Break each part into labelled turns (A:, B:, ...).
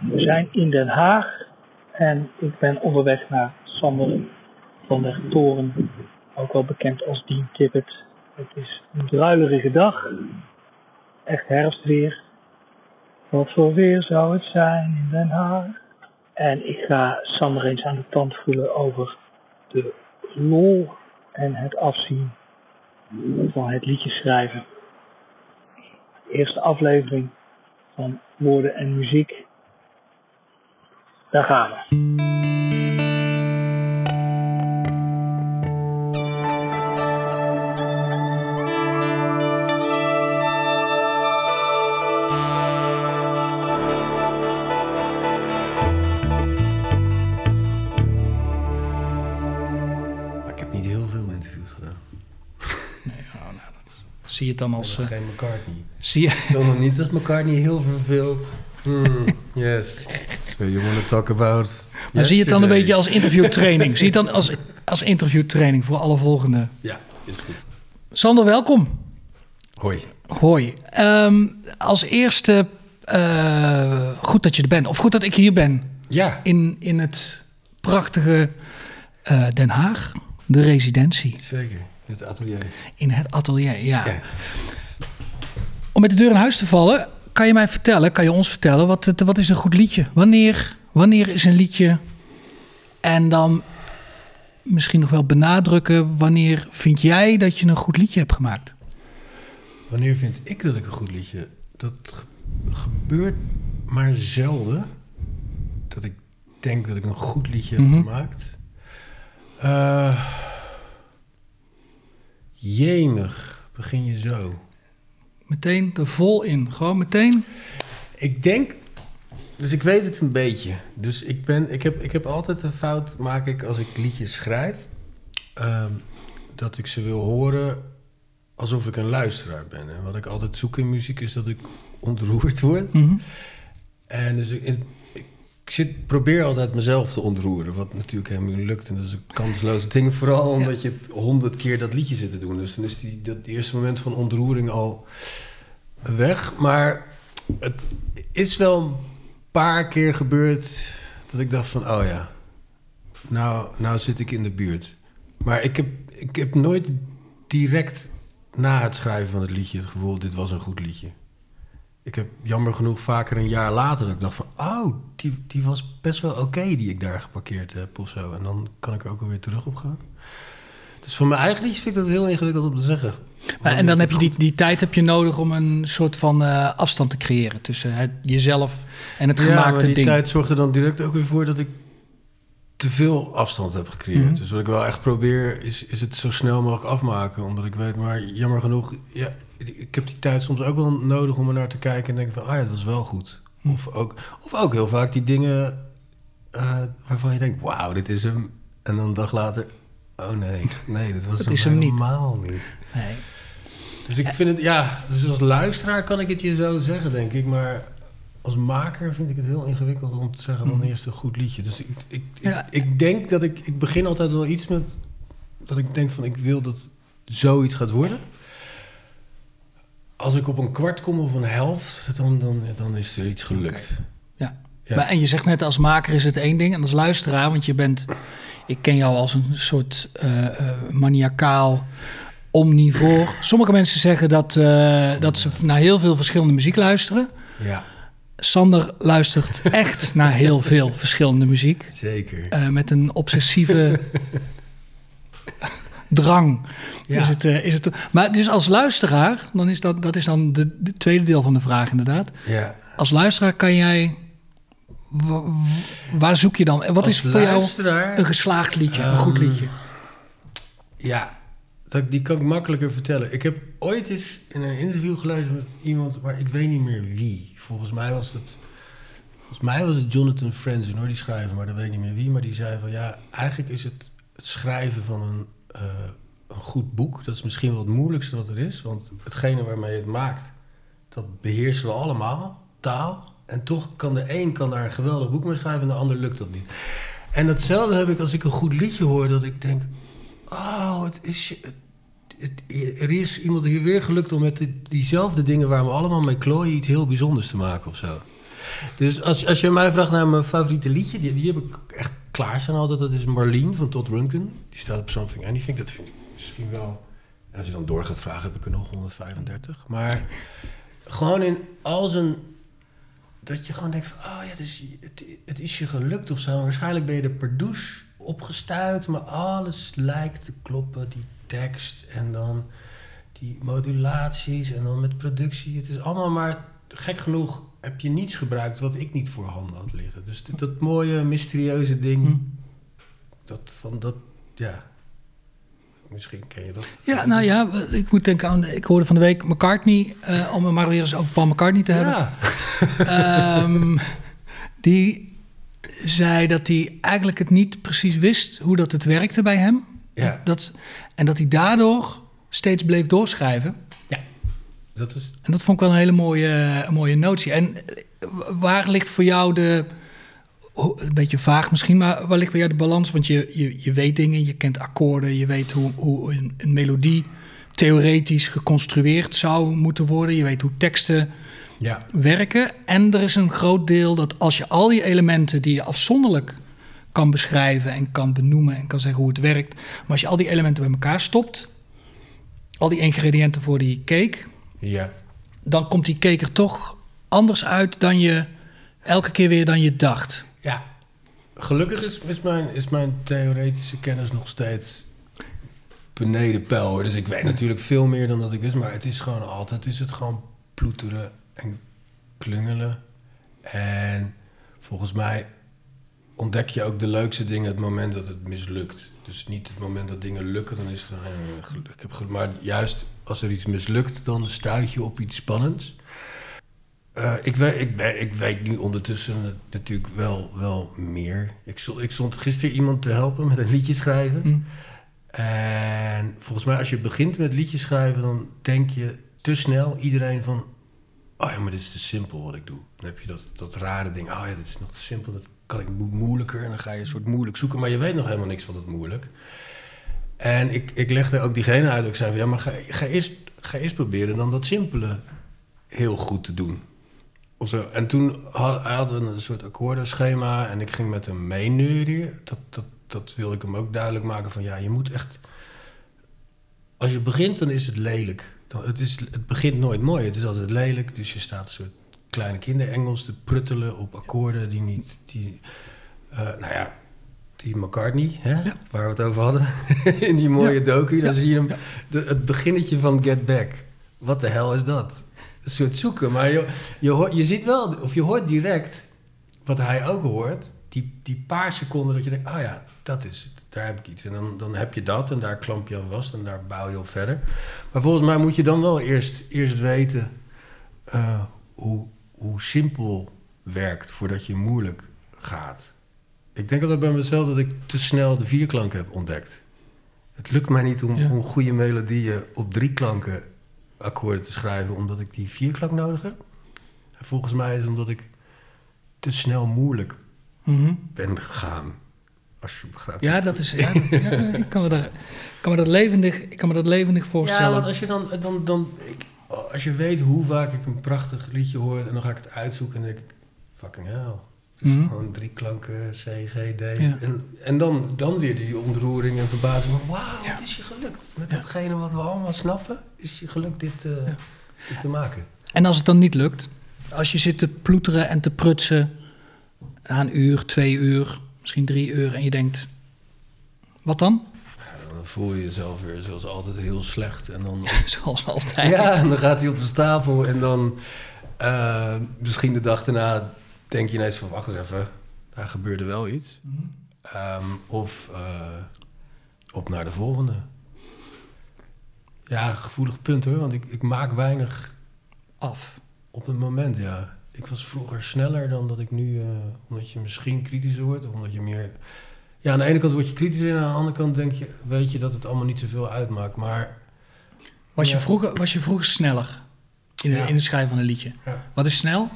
A: We zijn in Den Haag en ik ben onderweg naar Sander van der Toren, ook wel bekend als Dean Tippett. Het is een druilerige dag, echt herfstweer. Wat voor weer zou het zijn in Den Haag? En ik ga Sander eens aan de tand voelen over de lol en het afzien van het liedje schrijven. De eerste aflevering van Woorden en Muziek. Daar gaan we.
B: Ik heb niet heel veel interviews gedaan.
C: Zie je het dan als...
B: Ik
C: eh,
B: ben geen McCartney.
C: zie je...
B: Ik wil nog niet dat McCartney heel verveeld. Hmm, yes. So you want to talk about...
C: Maar zie je het dan een beetje als interviewtraining? zie je het dan als, als interviewtraining voor alle volgende?
B: Ja, is goed.
C: Sander, welkom.
B: Hoi.
C: Hoi. Ehm, als eerste, eh, goed dat je er bent. Of goed dat ik hier ben.
B: Ja,
C: In, in het prachtige eh, Den Haag. De residentie.
B: zeker. Het atelier.
C: In het atelier, ja.
B: Ja.
C: Om met de deur in huis te vallen, kan je mij vertellen, kan je ons vertellen, wat, het, wat is een goed liedje? Wanneer, wanneer is een liedje? En dan misschien nog wel benadrukken, wanneer vind jij dat je een goed liedje hebt gemaakt?
B: Wanneer vind ik dat ik een goed liedje... Dat ge- gebeurt maar zelden. Dat ik denk dat ik een goed liedje
C: Mhm.
B: heb gemaakt. Eh jemig, begin je zo.
C: Meteen er vol in, gewoon meteen.
B: Ik denk, dus ik weet het een beetje. Dus ik, ben, ik, heb, ik heb altijd een fout, maak ik als ik liedjes schrijf, ehm, dat ik ze wil horen alsof ik een luisteraar ben. En wat ik altijd zoek in muziek is dat ik ontroerd word.
C: Mhm.
B: En dus ik, ik, zit, probeer altijd mezelf te ontroeren, wat natuurlijk helemaal niet lukt. En dat is een kansloos ding, vooral omdat je honderd keer dat liedje zit te doen. Dus dan is die, dat eerste moment van ontroering al weg. Maar het is wel een paar keer gebeurd dat ik dacht van, oh ja, nou, nou zit ik in de buurt. Maar ik heb, ik heb nooit direct na het schrijven van het liedje het gevoel, dit was een goed liedje. Ik heb jammer genoeg vaker een jaar later dat ik dacht van... oh, die, die was best wel oké die ik daar geparkeerd heb of zo. En dan kan ik er ook alweer terug op gaan. Dus voor mijn eigen liedjes vind ik dat heel ingewikkeld om te zeggen.
C: Maar, en dan heb je die, die tijd heb je nodig om een soort van eh, afstand te creëren tussen het, jezelf en het
B: ja,
C: gemaakte
B: maar die
C: ding.
B: tijd zorgde dan direct ook weer voor dat ik te veel afstand heb gecreëerd.
C: Mhm.
B: Dus wat ik wel echt probeer is, is het zo snel mogelijk afmaken. Omdat ik weet, maar jammer genoeg... Ja, ik heb die tijd soms ook wel nodig om er naar te kijken en denken van... ah ja, dat was wel goed.
C: Mhm.
B: Of, ook, of ook heel vaak die dingen eh, waarvan je denkt... wauw, dit is hem. En dan een dag later... oh nee, nee, dit was
C: Dat
B: hem
C: is hem niet.
B: helemaal niet.
C: Nee.
B: Dus ik vind het, ja, dus als luisteraar kan ik het je zo zeggen, denk ik. Maar als maker vind ik het heel ingewikkeld om te zeggen wanneer is het een goed liedje. Dus ik, ik,
C: Ja.
B: ik, ik denk dat ik, ik begin altijd wel iets met, dat ik denk van ik wil dat zoiets gaat worden. Als ik op een kwart kom of een helft, dan, dan, dan is er iets gelukt.
C: Ja.
B: Ja.
C: Maar, en je zegt net, als maker is het één ding. En als luisteraar, want je bent... Ik ken jou als een soort eh eh, maniacaal omnivoor. Sommige mensen zeggen dat, eh, dat ze naar heel veel verschillende muziek luisteren.
B: Ja,
C: Sander luistert echt naar heel veel verschillende muziek.
B: zeker.
C: met een obsessieve drang.
B: Ja.
C: Is het, eh, is het, maar dus als luisteraar, dan is dat, dat is dan de, de tweede deel van de vraag inderdaad.
B: Ja.
C: Als luisteraar kan jij... wa- wa- waar zoek je dan? En wat
B: Als
C: is voor jou een geslaagd liedje, een goed
B: Ehm,
C: liedje?
B: Ja, dat, die kan ik makkelijker vertellen. Ik heb ooit eens in een interview geluisterd met iemand, maar ik weet niet meer wie. Volgens mij was het, volgens mij was het Jonathan Franzen, hoor, die schrijver, maar dat weet ik niet meer wie. Maar die zei van ja, eigenlijk is het, het schrijven van een, eh, een goed boek, dat is misschien wel het moeilijkste wat er is. Want hetgene waarmee je het maakt, dat beheersen we allemaal, taal. En toch kan de een kan daar een geweldig boek mee schrijven en de ander lukt dat niet. En datzelfde heb ik als ik een goed liedje hoor, dat ik denk, oh, het is, er is iemand hier weer gelukt om met die- diezelfde dingen waar we allemaal mee klooien iets heel bijzonders te maken of zo. Dus als, als je mij vraagt naar mijn favoriete liedje, die, die heb ik echt klaar staan altijd. Dat is Marlene van Todd Rundgren. Die staat op Something Anything. Dat vind ik misschien wel... En als je dan door gaat vragen, heb ik er nog 135. Maar gewoon in al zijn... Dat je gewoon denkt van, oh ja, dus het, het is je gelukt of zo. Waarschijnlijk ben je er per douche opgestuurd, maar alles lijkt te kloppen. Die tekst en dan die modulaties en dan met productie. Het is allemaal maar, gek genoeg, heb je niets gebruikt wat ik niet voor handen had liggen. Dus dit- dat mooie, mysterieuze ding,
C: Hm.
B: dat van dat, ja. Misschien ken je dat.
C: Ja, nou ja, ik moet denken aan. Ik hoorde van de week McCartney, eh, om het maar weer eens over Paul McCartney te hebben.
B: Ja.
C: Ehm, die zei dat hij eigenlijk het niet precies wist hoe dat het werkte bij hem.
B: Ja.
C: Dat, en dat hij daardoor steeds bleef doorschrijven.
B: Dat is,
C: En dat vond ik wel een hele mooie, een mooie notie. En eh, waar ligt voor jou de, een beetje vaag misschien, maar waar ligt bij jou de balans? Want je, je, je weet dingen, je kent akkoorden, je weet hoe, hoe een, een melodie theoretisch geconstrueerd zou moeten worden. Je weet hoe teksten
B: ja.
C: werken. En er is een groot deel dat als je al die elementen die je afzonderlijk kan beschrijven en kan benoemen en kan zeggen hoe het werkt, maar als je al die elementen bij elkaar stopt, al die ingrediënten voor die cake,
B: Ja.
C: dan komt die cake er toch anders uit dan je elke keer weer dan je dacht.
B: Ja. Gelukkig is, is, mijn, is mijn theoretische kennis nog steeds beneden peil. hoor. Dus ik weet natuurlijk veel meer dan dat ik wist. Maar het is gewoon altijd is het gewoon ploeteren en klungelen. En volgens mij ontdek je ook de leukste dingen het moment dat het mislukt. Dus niet het moment dat dingen lukken, dan is het van, eh, ik heb. Maar juist als er iets mislukt, dan stuit je op iets spannends. Eh, ik, weet, ik, ben, ik weet nu ondertussen nat- natuurlijk wel, wel meer. Ik stond, ik stond gisteren iemand te helpen met een liedje schrijven.
C: Hm.
B: En volgens mij, als je begint met liedjes schrijven, dan denk je te snel iedereen van. Oh ja, maar dit is te simpel wat ik doe. Dan heb je dat, dat rare ding. Oh ja, dit is nog te simpel. Dat kan ik mo- moeilijker. En dan ga je een soort moeilijk zoeken. Maar je weet nog helemaal niks van het moeilijk. En ik, ik legde ook diegene uit. Ik zei van ja, maar ga, ga, eerst, ga eerst proberen dan dat simpele heel goed te doen. Of zo. En toen had, hij had een soort akkoordenschema en ik ging met hem meeneuren. Dat, dat, dat wilde ik hem ook duidelijk maken van ja, je moet echt... Als je begint, dan is het lelijk. Dan, het, is, het begint nooit mooi, het is altijd lelijk. Dus je staat een soort kleine kinderengels te pruttelen op akkoorden die niet... Die, eh, nou ja, die McCartney, hè,
C: Ja.
B: waar we het over hadden, in die mooie
C: Ja.
B: docu. Dan zie je hem, de, het beginnetje van Get Back. Wat de hel is dat? Een soort zoeken. Maar je, je, hoort, je ziet wel, of je hoort direct wat hij ook hoort. Die, die paar seconden dat je denkt, ah ja, dat is het. Daar heb ik iets. En dan, dan heb je dat en daar klamp je aan vast en daar bouw je op verder. Maar volgens mij moet je dan wel eerst, eerst weten eh, hoe, hoe simpel werkt voordat je moeilijk gaat. Ik denk altijd bij mezelf dat ik te snel de vierklank heb ontdekt. Het lukt mij niet om,
C: Ja.
B: om goede melodieën op drie klanken akkoorden te schrijven, omdat ik die vierklank nodig heb. En volgens mij is het omdat ik te snel moeilijk
C: Mhm.
B: ben gegaan. Als je begrijpt.
C: Ja, dat is. Ja, dat- ja, ik kan me, daar, kan me dat levendig, ik kan me dat levendig
B: Ja,
C: voorstellen.
B: want als je dan, dan, dan ik, als je weet hoe vaak ik een prachtig liedje hoor en dan ga ik het uitzoeken en denk ik, fucking hell. Het is
C: Mhm.
B: gewoon drie klanken, C, G, D.
C: Ja.
B: En, en dan, dan weer die ontroering en verbazing. van, Wauw,
C: Ja.
B: het is je gelukt. Met datgene wat we allemaal snappen, is je gelukt dit, eh, dit te maken.
C: En als het dan niet lukt, als je zit te ploeteren en te prutsen na een uur, twee uur, misschien drie uur en je denkt, wat dan?
B: Dan voel je jezelf weer zoals altijd heel slecht. En dan,
C: Zoals altijd.
B: ja, en dan gaat hij op de stapel en dan eh, misschien de dag daarna denk je ineens van wacht eens even, daar gebeurde wel iets.
C: Mhm.
B: Ehm, of eh, op naar de volgende. Ja, gevoelig punt hoor, want ik, ik maak weinig
C: Af.
B: op het moment, ja. Ik was vroeger sneller dan dat ik nu, eh, omdat je misschien kritischer wordt, of omdat je meer... Ja, aan de ene kant word je kritischer en aan de andere kant denk je, weet je dat het allemaal niet zoveel uitmaakt, maar...
C: Was, je vroeger, was je vroeger sneller in, de,
B: Ja.
C: in het schrijven van een liedje?
B: Ja.
C: Wat is snel?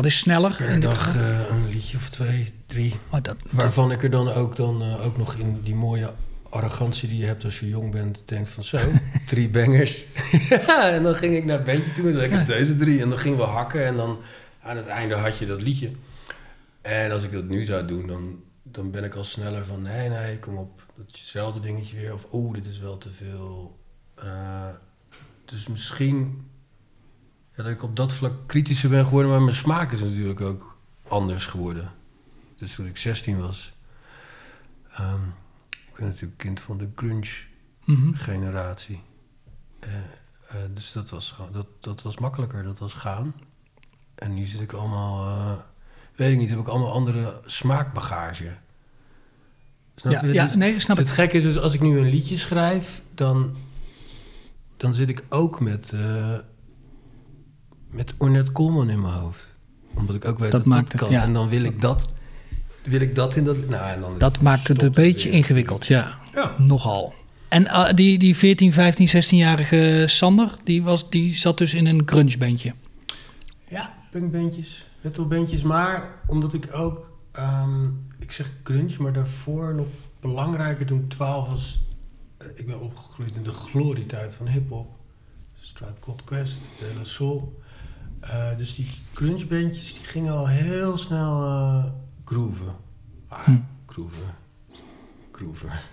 C: Wat is sneller?
B: Per
C: in dit
B: dag eh, een liedje of twee, drie.
C: Oh, dat,
B: Waarvan ik er dan ook, dan, eh, ook nog in die mooie arrogantie die je hebt als je jong bent, denkt van zo, drie bangers. ja, en dan ging ik naar het bandje toe en dan ik deze drie. En dan gingen we hakken en dan aan het einde had je dat liedje. En als ik dat nu zou doen, dan, dan ben ik al sneller van... nee, nee, kom op, dat is hetzelfde dingetje weer. Of oeh, dit is wel te veel. Uh, dus misschien dat ik op dat vlak kritischer ben geworden... maar mijn smaak is natuurlijk ook anders geworden. Dus toen ik 16 was... Um, ik ben natuurlijk kind van de grunge-generatie. Mm -hmm. uh, uh, dus dat was, dat, dat was makkelijker, dat was gaan. En nu zit ik allemaal, uh, weet ik niet, heb ik allemaal andere smaakbagage.
C: Snap ja, je? Ja,
B: dus,
C: nee, snap
B: dus het gekke is dus als ik nu een liedje schrijf, dan, dan zit ik ook met, met Ornette Coleman in mijn hoofd. Omdat ik ook weet dat, dat maakt dat kan. ja. En dan wil ik dat, wil ik dat in dat... Nou, en dan
C: dat maakt het een beetje ingewikkeld, ja. ja. Nogal. En uh, die, die 14, 15, 16-jarige Sander, die, was, die zat dus in een grungebandje.
B: Ja, punkbandjes, metalbandjes. Maar omdat ik ook, um, ik zeg grunge, maar daarvoor nog belangrijker toen ik 12 was. Uh, ik ben opgegroeid in de glorietijd van hip-hop. Stripe Called Quest, De La Soul. Uh, dus die grungebandjes die gingen al heel snel grooven. Ah, hm. grooven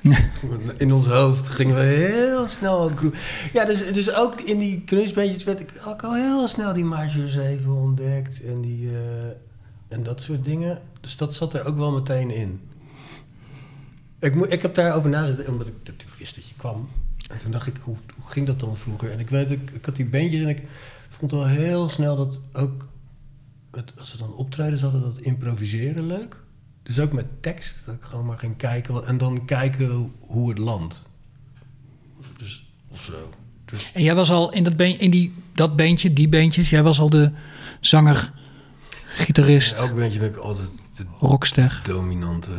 B: In ons hoofd gingen we heel snel groeven. Ja, dus, dus ook in die kunstbeentjes werd ik ook al heel snel die Major 7 ontdekt. En, die, uh, en dat soort dingen. Dus dat zat er ook wel meteen in. Ik, ik heb daarover nagedacht, omdat ik natuurlijk wist dat je kwam. En toen dacht ik, hoe, hoe ging dat dan vroeger? En ik weet, ik, ik had die bandjes en ik vond wel heel snel dat ook... Het, als ze dan optreden hadden, dat improviseren leuk. Dus ook met tekst, dat ik gewoon maar ging kijken en dan kijken hoe het landt. Dus of zo. Dus.
C: En jij was al in dat, been, in die, dat beentje, die beentjes, jij was al de zanger, gitarist.
B: elk beentje ben ik altijd de
C: rockster.
B: dominante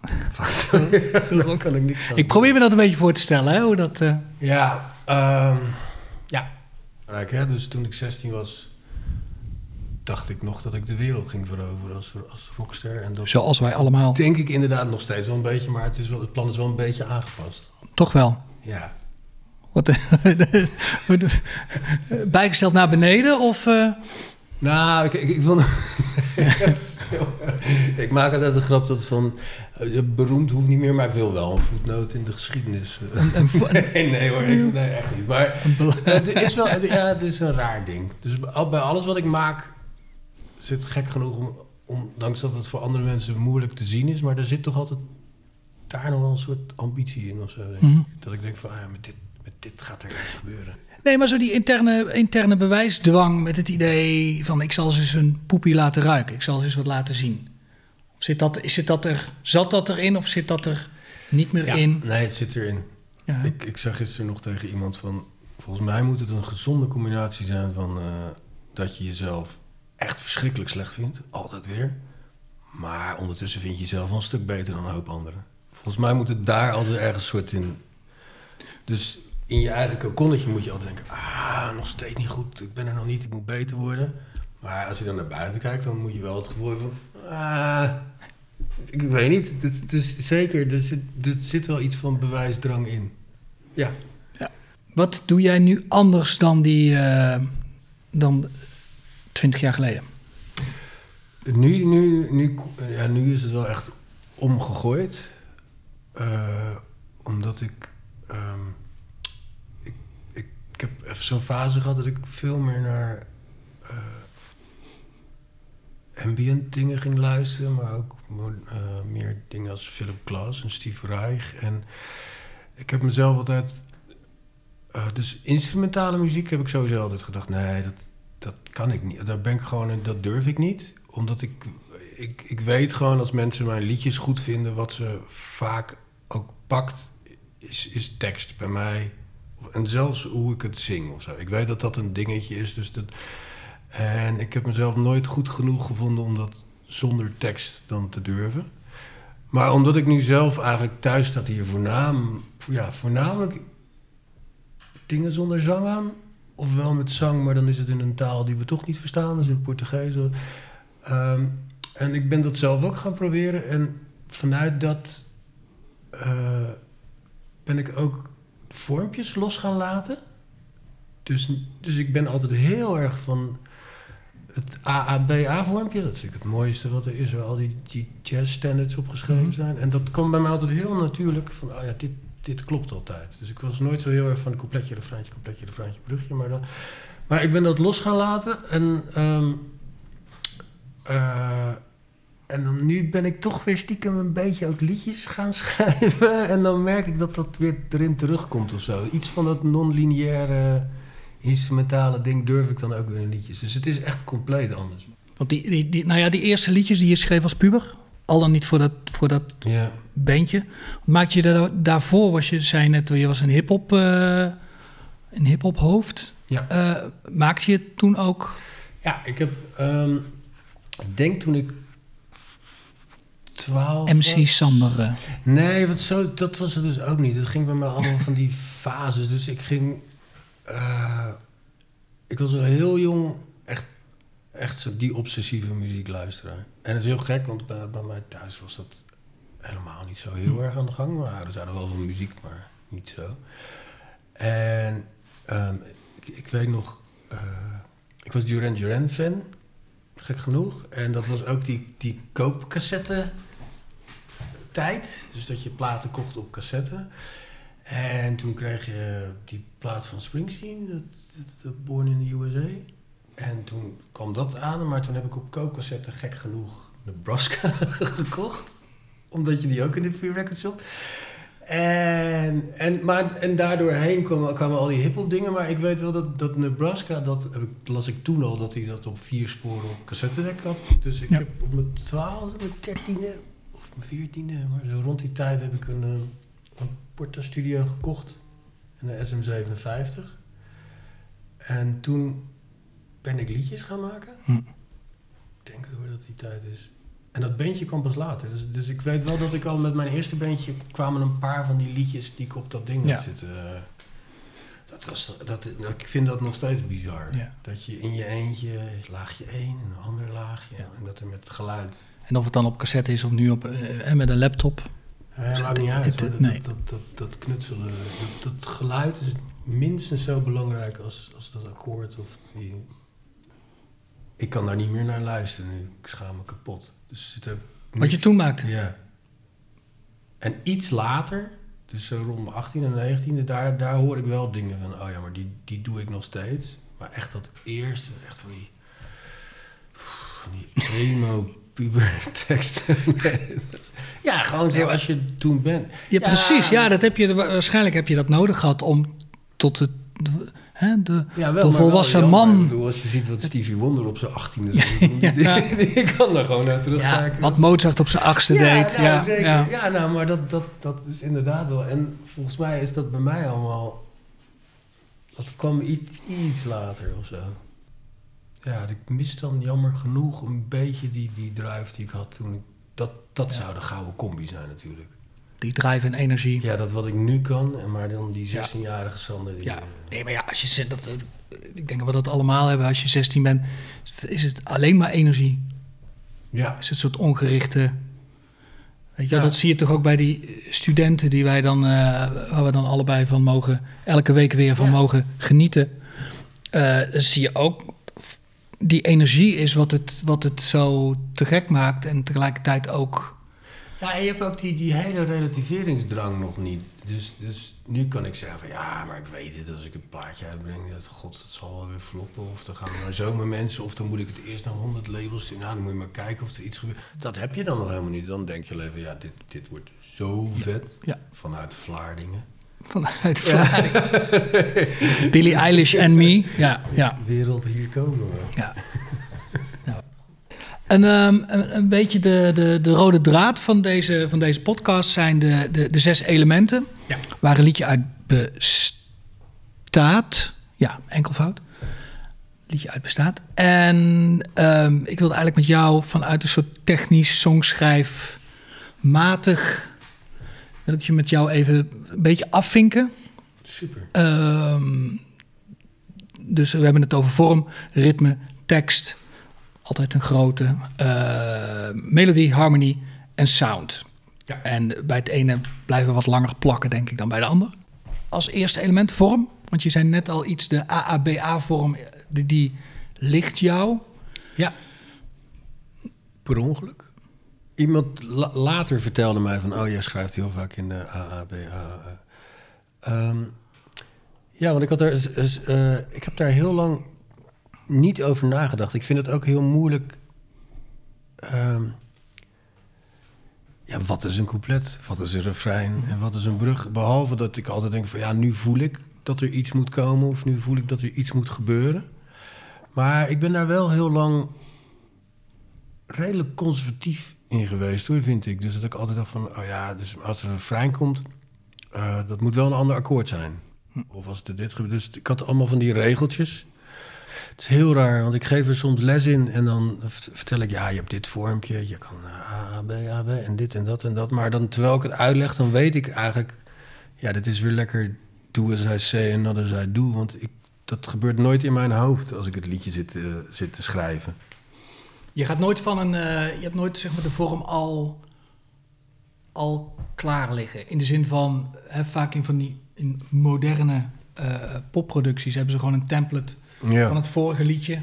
C: Dan kan ik niks Ik probeer me dat een beetje voor te stellen, hè, hoe dat... Uh...
B: Ja, um. Hè? Dus toen ik 16 was, dacht ik nog dat ik de wereld ging veroveren als, als rockster. En dat
C: Zoals wij allemaal.
B: Denk ik inderdaad nog steeds wel een beetje, maar het, is wel, het plan is wel een beetje aangepast.
C: Toch wel?
B: Ja.
C: Wat, bijgesteld naar beneden of... Uh...
B: Nou, ik, ik, ik wil... ik maak altijd een grap dat van... Uh, beroemd hoeft niet meer, maar ik wil wel een voetnoot in de geschiedenis. Nee, nee hoor, ik, nee, echt niet. Maar het is wel... Ja, het is een raar ding. Dus bij alles wat ik maak zit gek genoeg om, ondanks dat het voor andere mensen moeilijk te zien is, maar er zit toch altijd daar nog wel een soort ambitie in of zo. Denk mm Dat ik denk van, ah ja, met dit, met dit gaat er iets gebeuren.
C: Nee, maar zo die interne, interne bewijsdwang met het idee van ik zal ze eens een poepie laten ruiken, ik zal ze eens wat laten zien. Of zit dat, zit dat er, zat dat erin of zit dat er niet meer in?
B: Nee, het zit erin. Ja. Ik, ik zag gisteren nog tegen iemand van, volgens mij moet het een gezonde combinatie zijn van uh, dat je jezelf echt verschrikkelijk slecht vindt. Altijd weer. Maar ondertussen vind je jezelf wel een stuk beter dan een hoop anderen. Volgens mij moet het daar altijd ergens soort in. Dus in je eigen kokonnetje moet je altijd denken: ah, nog steeds niet goed, ik ben er nog niet, ik moet beter worden. Maar als je dan naar buiten kijkt, dan moet je wel het gevoel hebben van: ah, ik weet niet. Het, is zeker, er zit, er zit wel iets van bewijsdrang in. Ja.
C: ja. Wat doe jij nu anders dan die. Uh, dan 20 jaar geleden?
B: Nu, nu, nu, ja, nu is het wel echt omgegooid. Uh, omdat ik, um, ik, ik. Heb even zo'n fase gehad dat ik veel meer naar. Uh, ambient dingen ging luisteren, maar ook uh, meer dingen als Philip Glass en Steve Reich. En ik heb mezelf altijd. dus instrumentale muziek heb ik sowieso altijd gedacht: nee, dat, dat kan ik niet. Daar ben ik gewoon, dat durf ik niet. Omdat ik, ik, ik weet gewoon als mensen mijn liedjes goed vinden, wat ze vaak ook pakt, is, is tekst bij mij. En zelfs hoe ik het zing of zo. Ik weet dat dat een dingetje is. Dus dat, en ik heb mezelf nooit goed genoeg gevonden om dat zonder tekst dan te durven. Maar omdat ik nu zelf eigenlijk thuis staat hier voornaam, ja, voornamelijk dingen zonder zang aan ofwel met zang, maar dan is het in een taal die we toch niet verstaan, dus in Portugees. Um, en ik ben dat zelf ook gaan proberen. En vanuit dat uh, ben ik ook vormpjes los gaan laten. Dus, dus ik ben altijd heel erg van het AABA-vormpje, dat is natuurlijk het mooiste wat er is, waar al die, die jazz-standards opgeschreven
C: Mhm.
B: zijn. En dat kwam bij mij altijd heel natuurlijk van, oh ja, dit, dit klopt altijd. Dus ik was nooit zo heel erg van coupletje, refreintje, coupletje, refreintje, brugje. Maar, dat, maar ik ben dat los gaan laten en... eh, en dan nu ben ik toch weer stiekem een beetje ook liedjes gaan schrijven. En dan merk ik dat dat weer erin terugkomt of zo. Iets van dat non-lineaire instrumentale ding durf ik dan ook weer in liedjes. Dus het is echt compleet anders.
C: Want die, die, die, nou ja, die eerste liedjes die je schreef als puber, al dan niet voor dat, voor dat bandje. Maakte je daar, daarvoor, was je, zei net, je was een hip-hop, eh, een hip-hop hoofd.
B: Ja.
C: Eh, maakte je toen ook.
B: Ja, ik heb... ehm, ik denk toen ik 12
C: MC
B: was-
C: Sander. eh.
B: Nee, wat zo, dat was het dus ook niet. Het ging bij mij allemaal van die fases. Dus ik ging... eh, ik was al heel jong echt, echt zo die obsessieve muziek luisteren. En het is heel gek, want bij, bij mij thuis was dat helemaal niet zo heel erg aan de gang. Maar er zouden wel van muziek, maar niet zo. En ehm, ik, ik weet nog... eh, ik was Duran Duran fan, gek genoeg. En dat was ook die, die koopcassette tijd. Dus dat je platen kocht op cassette. En toen kreeg je die plaat van Springsteen, dat, Born in the USA. En toen kwam dat aan, maar toen heb ik op koopcassette gek genoeg Nebraska gekocht. Omdat je die ook in de Free Record Shop. En, en, maar, en daardoor heen kwamen, kwamen al die hip-hop dingen. Maar ik weet wel dat, dat Nebraska, dat heb ik, las ik toen al, dat hij dat op vier sporen op cassettedek had. Dus ik
C: Ja.
B: heb op mijn twaalfde, mijn dertiende of mijn veertiende, maar zo rond die tijd heb ik een, eh, een Porta Studio gekocht. En een SM57. En toen ben ik liedjes gaan maken.
C: Hm.
B: Ik denk het hoor dat die tijd is. En dat bandje kwam pas later. Dus, dus ik weet wel dat ik al met mijn eerste bandje kwamen een paar van die liedjes die ik op dat ding
C: Ja.
B: had zitten. eh, Dat was, dat, ik vind dat nog steeds bizar.
C: Ja.
B: Dat je in je eentje laagje één en een ander laagje.
C: Ja.
B: En dat er met geluid.
C: En of het dan op cassette is of nu op, eh, en met een laptop.
B: Ja,
C: Dus
B: maakt niet uit.
C: het-
B: dat,
C: nee.
B: dat, dat, dat knutselen. Dat, dat geluid is minstens zo belangrijk als, als dat akkoord of die. Ik kan daar niet meer naar luisteren nu. Ik schaam me kapot. Dus er
C: Wat je toen maakte.
B: Ja. En iets later, dus zo rond mijn 18 en 19e, daar, daar hoor ik wel dingen van, oh ja, maar die, die doe ik nog steeds. Maar echt dat eerste, echt van die, van die emo ja, gewoon zoals je toen bent.
C: Ja, precies. Ja, dat heb je, waarschijnlijk heb je dat nodig gehad om tot het, de, hè, de,
B: Ja,
C: de
B: maar
C: volwassen
B: wel jammer.
C: man.
B: Ik bedoel, als je ziet wat Stevie Wonder op zijn 18e doet,
C: Ja.
B: ik kan daar gewoon naar
C: ja,
B: terugkijken.
C: wat Mozart op zijn achtste deed.
B: nou,
C: Ja,
B: zeker.
C: ja.
B: Ja. nou, maar dat, dat, dat is inderdaad wel. En volgens mij is dat bij mij allemaal. Dat kwam iets, iets later of zo. Ja, ik mis dan jammer genoeg een beetje die, die drive die ik had toen ik. Dat, dat zou de gouden combi zijn natuurlijk.
C: Die drive en energie.
B: Ja, dat wat ik nu kan, en maar dan die 16-jarige Sander. Die,
C: Ja,
B: eh,
C: nee, maar ja, als je zegt dat, eh, ik denk dat we dat allemaal hebben. Als je 16 bent, is het, is het alleen maar energie.
B: ja.
C: Is het een soort ongerichte. Weet je,
B: Ja.
C: dat zie je toch ook bij die studenten die wij dan, eh, waar we dan allebei van mogen, elke week weer van
B: Ja.
C: mogen genieten. Dan zie je ook, die energie is wat het, wat het zo te gek maakt en tegelijkertijd ook.
B: Ja, en je hebt ook die, die hele relativeringsdrang nog niet. Dus, dus nu kan ik zeggen van ja, maar ik weet het, als ik een plaatje uitbreng, dat god, het zal wel weer floppen. Of dan gaan er maar zomaar mensen, of dan moet ik het eerst naar 100 labels doen. Nou, dan moet je maar kijken of er iets gebeurt. Dat heb je dan nog helemaal niet. Dan denk je alleen van ja, dit, dit wordt zo vet.
C: Ja.
B: Vanuit Vlaardingen.
C: Vanuit Vlaanderen. Billie Eilish en me. Ja, ja.
B: Wereld hier komen we.
C: Ja. En ehm, een, een beetje de, de, de rode draad van deze, van deze podcast zijn de, de, de zes elementen.
B: Ja.
C: Waar een liedje uit bestaat. Ja, enkelvoud. Liedje uit bestaat. En ehm, ik wilde eigenlijk met jou vanuit een soort technisch songschrijfmatig... wil ik je met jou even een beetje afvinken.
B: Super.
C: Ehm, dus we hebben het over vorm, ritme, tekst. Altijd een grote. eh, melodie, harmonie en sound.
B: Ja.
C: En bij het ene blijven we wat langer plakken, denk ik, dan bij de ander. Als eerste element vorm. Want je zei net al iets, de AABA-vorm, die, die ligt jou. Ja.
B: Per ongeluk. Iemand la- later vertelde mij van... oh, jij schrijft heel vaak in de AAB. AAA. Ehm, ja, want ik, had er, eh, ik heb daar heel lang niet over nagedacht. Ik vind het ook heel moeilijk... ehm, ja, wat is een couplet? Wat is een refrein? En wat is een brug? Behalve dat ik altijd denk van... ja, nu voel ik dat er iets moet komen... of nu voel ik dat er iets moet gebeuren. Maar ik ben daar wel heel lang redelijk conservatief in geweest, hoor, vind ik. Dus dat ik altijd dacht van, oh ja, dus als er een refrein komt, eh, dat moet wel een ander akkoord zijn. Of als er dit gebeurt. Dus ik had allemaal van die regeltjes. Het is heel raar, want ik geef er soms les in en dan vert- vertel ik, ja, je hebt dit vormpje, je kan eh, A, B, A, B en dit en dat en dat. Maar dan, terwijl ik het uitleg, dan weet ik eigenlijk, ja, dit is weer lekker do as I say and not as I do. Want ik, dat gebeurt nooit in mijn hoofd als ik het liedje zit, eh, zit te schrijven.
C: Je gaat nooit van een. eh, je hebt nooit zeg maar de vorm al. al klaar liggen. In de zin van. Hè, vaak in van die. in moderne eh, popproducties hebben ze gewoon een template
B: Ja.
C: van het vorige liedje.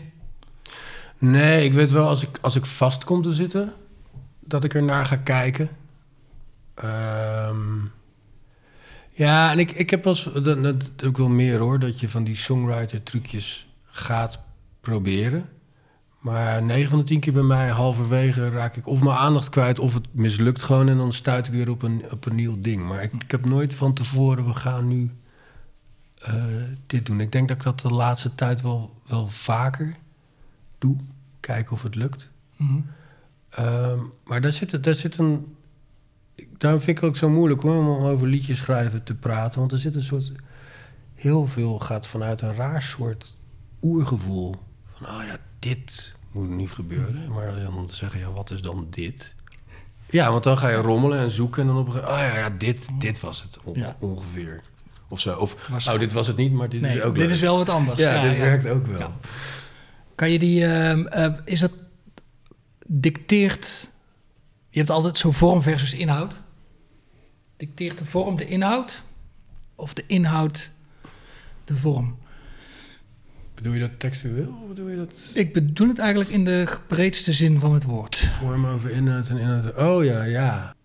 B: Nee, ik weet wel als ik, als ik vast kom te zitten, dat ik ernaar ga kijken. Ehm, ja, en ik, ik heb wel eens, dat, ik wel meer hoor, dat je van die songwriter trucjes gaat proberen. Maar 9 van de 10 keer bij mij, halverwege, raak ik of mijn aandacht kwijt of het mislukt gewoon en dan stuit ik weer op een, op een nieuw ding. Maar ik, ik heb nooit van tevoren, we gaan nu eh, dit doen. Ik denk dat ik dat de laatste tijd wel, wel vaker doe. Kijken of het lukt.
C: Mhm.
B: Ehm, maar daar zit, daar zit een. Daarom vind ik het ook zo moeilijk hoor, om over liedjes schrijven te praten. Want er zit een soort. Heel veel gaat vanuit een raar soort oergevoel. Van, ah ja, dit moet nu gebeuren. Maar dan zeggen, ja, wat is dan dit? Ja, want dan ga je rommelen en zoeken. En dan op een gegeven moment, ah ja, ja dit, dit was het
C: Ja.
B: ongeveer. Of zo. Of, oh, dit was het niet, maar dit
C: Nee,
B: is ook
C: dit
B: leuk.
C: is wel wat anders.
B: Ja, dit
C: ja.
B: werkt ook wel.
C: Ja. Kan je die. ehm, eh, is dat. dicteert. Je hebt altijd zo vorm versus inhoud. Dicteert de vorm de inhoud? Of de inhoud de vorm?
B: Bedoel je dat textueel? Of bedoel je dat...
C: Ik bedoel het eigenlijk in de breedste zin van het woord.
B: Vorm over inhoud en inhoud. Oh ja, ja.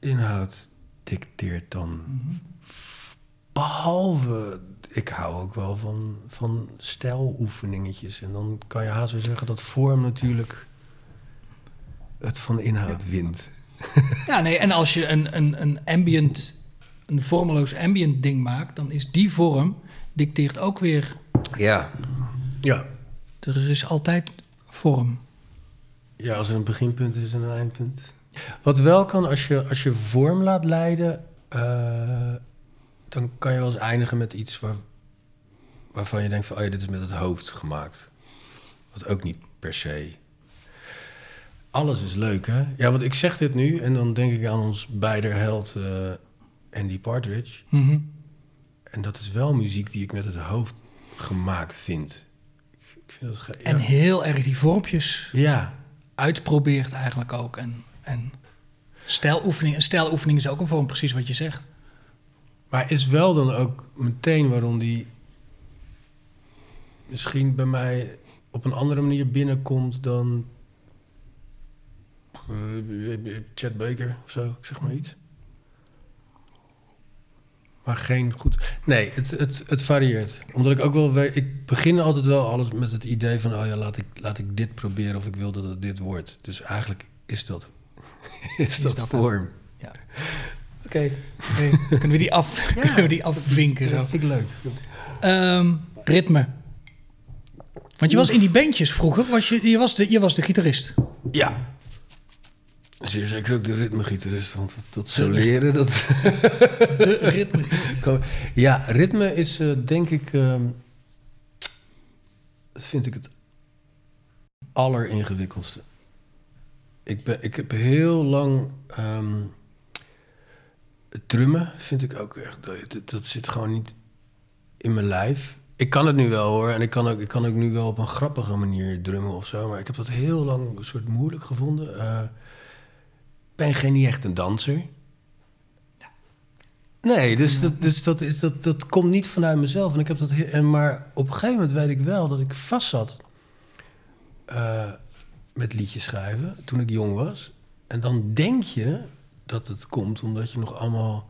B: Inhoud dicteert dan. Behalve, ik hou ook wel van, van stijloefeningetjes. En dan kan je haast weer zeggen dat vorm natuurlijk het van inhoud wint.
C: Ja, nee, en als je een, een, een ambient, een vormeloos ambient ding maakt, dan is die vorm dicteert ook weer.
B: Ja. Ja.
C: Er is altijd vorm.
B: Ja, als er een beginpunt is en een eindpunt. Wat wel kan, als je, als je vorm laat leiden, eh, dan kan je wel eens eindigen met iets waar, waarvan je denkt van, oh ja, dit is met het hoofd gemaakt. Wat ook niet per se. Alles is leuk, hè? Ja, want ik zeg dit nu en dan denk ik aan ons beider held eh, Andy Partridge.
C: Mhm.
B: En dat is wel muziek die ik met het hoofd gemaakt vind. Ik, vind dat... ge- Ja.
C: En heel erg die vormpjes
B: ja,
C: uitprobeert eigenlijk ook. En, en stijloefening, een stijloefening is ook een vorm, precies wat je zegt.
B: Maar is wel dan ook meteen waarom die misschien bij mij op een andere manier binnenkomt dan eh, Chad Baker of zo, ik zeg maar iets. Maar geen goed. Nee, het, het, het varieert. Omdat ik ook wel weet. Ik begin altijd wel alles met het idee van: oh ja, laat ik, laat ik dit proberen of ik wil dat het dit wordt. Dus eigenlijk is dat, is dat,
C: dat
B: vorm.
C: Ja.
B: Oké.
C: Kunnen we die, af, kunnen we die afvinken zo.
B: Dat vind ik leuk.
C: Ehm, ritme. Want je was in die bandjes vroeger, was je, je, was de, je was de gitarist.
B: Ja. Zeer zeker ook de ritmegitarist, want dat, dat soleren, dat...
C: De ritme.
B: Ja, ritme is eh, denk ik... ehm, dat vind ik het alleringewikkeldste. Ik, ben, ik heb heel lang... ehm, drummen vind ik ook echt... Dat, dat zit gewoon niet in mijn lijf. Ik kan het nu wel hoor. En ik kan, ook, ik kan ook nu wel op een grappige manier drummen of zo. Maar ik heb dat heel lang een soort moeilijk gevonden. Ik ben geen niet echt een danser. Nee, dus, dat, dus dat, is, dat, dat komt niet vanuit mezelf. En ik heb dat en maar op een gegeven moment weet ik wel dat ik vast zat eh, met liedjes schrijven toen ik jong was. En dan denk je dat het komt omdat je nog allemaal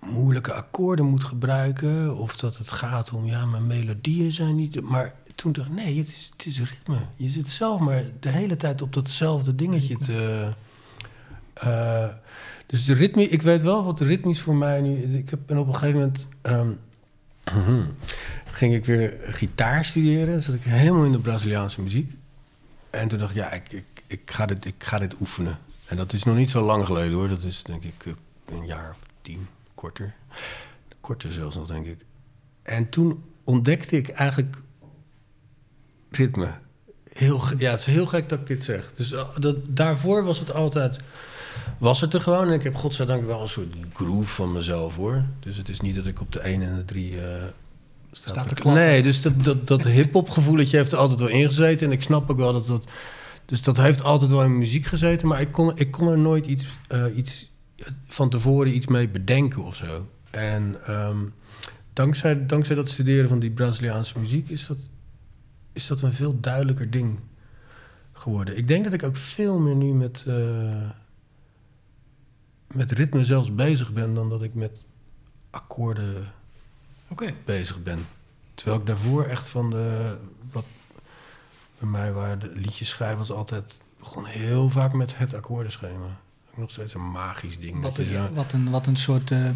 B: moeilijke akkoorden moet gebruiken. Of dat het gaat om, ja, mijn melodieën zijn niet... Maar toen dacht ik, nee, het is, het is ritme. Je zit zelf maar de hele tijd op datzelfde dingetje te... eh, dus de ritme, ik weet wel wat de ritmisch voor mij nu... Ik heb, ben op een gegeven moment... ehm, ging ik weer gitaar studeren. Zat ik helemaal in de Braziliaanse muziek. En toen dacht ik, ja, ik, ik, ik, ga dit, ik ga dit oefenen. En dat is nog niet zo lang geleden hoor. Dat is denk ik eh, een jaar of tien, korter. Korter zelfs nog, denk ik. En toen ontdekte ik eigenlijk ritme. Heel, ja, het is heel gek dat ik dit zeg. Dus eh, dat, daarvoor was het altijd... Was het er gewoon. En ik heb godzijdank wel een soort groove van mezelf hoor. Dus het is niet dat ik op de 1 en de 3 eh sta
C: Staat
B: te
C: klappen.
B: Nee, dus dat, dat, dat hip-hop gevoeletje heeft er altijd wel ingezeten. En ik snap ook wel dat dat. Dus dat heeft altijd wel in mijn muziek gezeten. Maar ik kon, ik kon er nooit iets, eh, iets van tevoren iets mee bedenken of zo. En ehm, dankzij, dankzij dat studeren van die Braziliaanse muziek is dat, is dat een veel duidelijker ding geworden. Ik denk dat ik ook veel meer nu met, eh, met ritme zelfs bezig ben dan dat ik met akkoorden bezig ben. Terwijl ik daarvoor echt van de. Bij mij waren de liedjes schrijven was altijd. begon heel vaak met het akkoordenschema. Nog steeds een magisch ding.
C: Wat,
B: dat
C: een,
B: zo-
C: wat, een, wat een soort eh,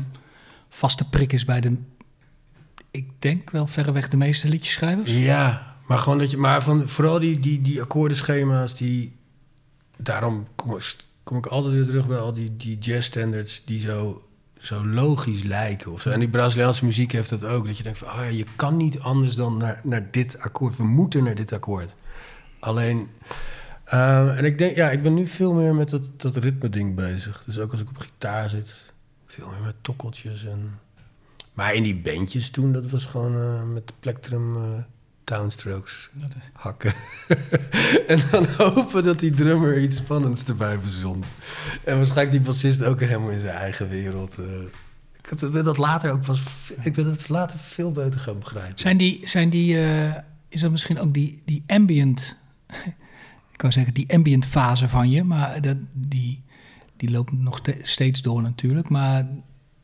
C: vaste prik is bij de... Ik denk wel verreweg de meeste liedjeschrijvers.
B: Ja, maar gewoon dat je. Maar van, vooral die, die, die akkoordenschema's, die. Daarom kom ik, kom ik altijd weer terug bij al die, die jazzstandards die zo, zo logisch lijken. Of zo. En die Braziliaanse muziek heeft dat ook. Dat je denkt van, oh ja, je kan niet anders dan naar, naar dit akkoord. We moeten naar dit akkoord. Alleen. eh, en ik denk, ja, ik ben nu veel meer met dat, dat ritme-ding bezig. Dus ook als ik op gitaar zit, veel meer met tokkeltjes en. Maar in die bandjes toen, dat was gewoon eh, met de plectrum eh, downstrokes hakken. en dan hopen dat die drummer iets spannends erbij verzon. En waarschijnlijk die bassist ook helemaal in zijn eigen wereld. eh. ik heb- ben dat later ook pas... Ik ben dat later veel beter gaan begrijpen.
C: Zijn die, zijn die eh, is dat misschien ook die, die ambient, ik wou zeggen die ambient fase van je, maar dat, die, die loopt nog ste- steeds door natuurlijk, maar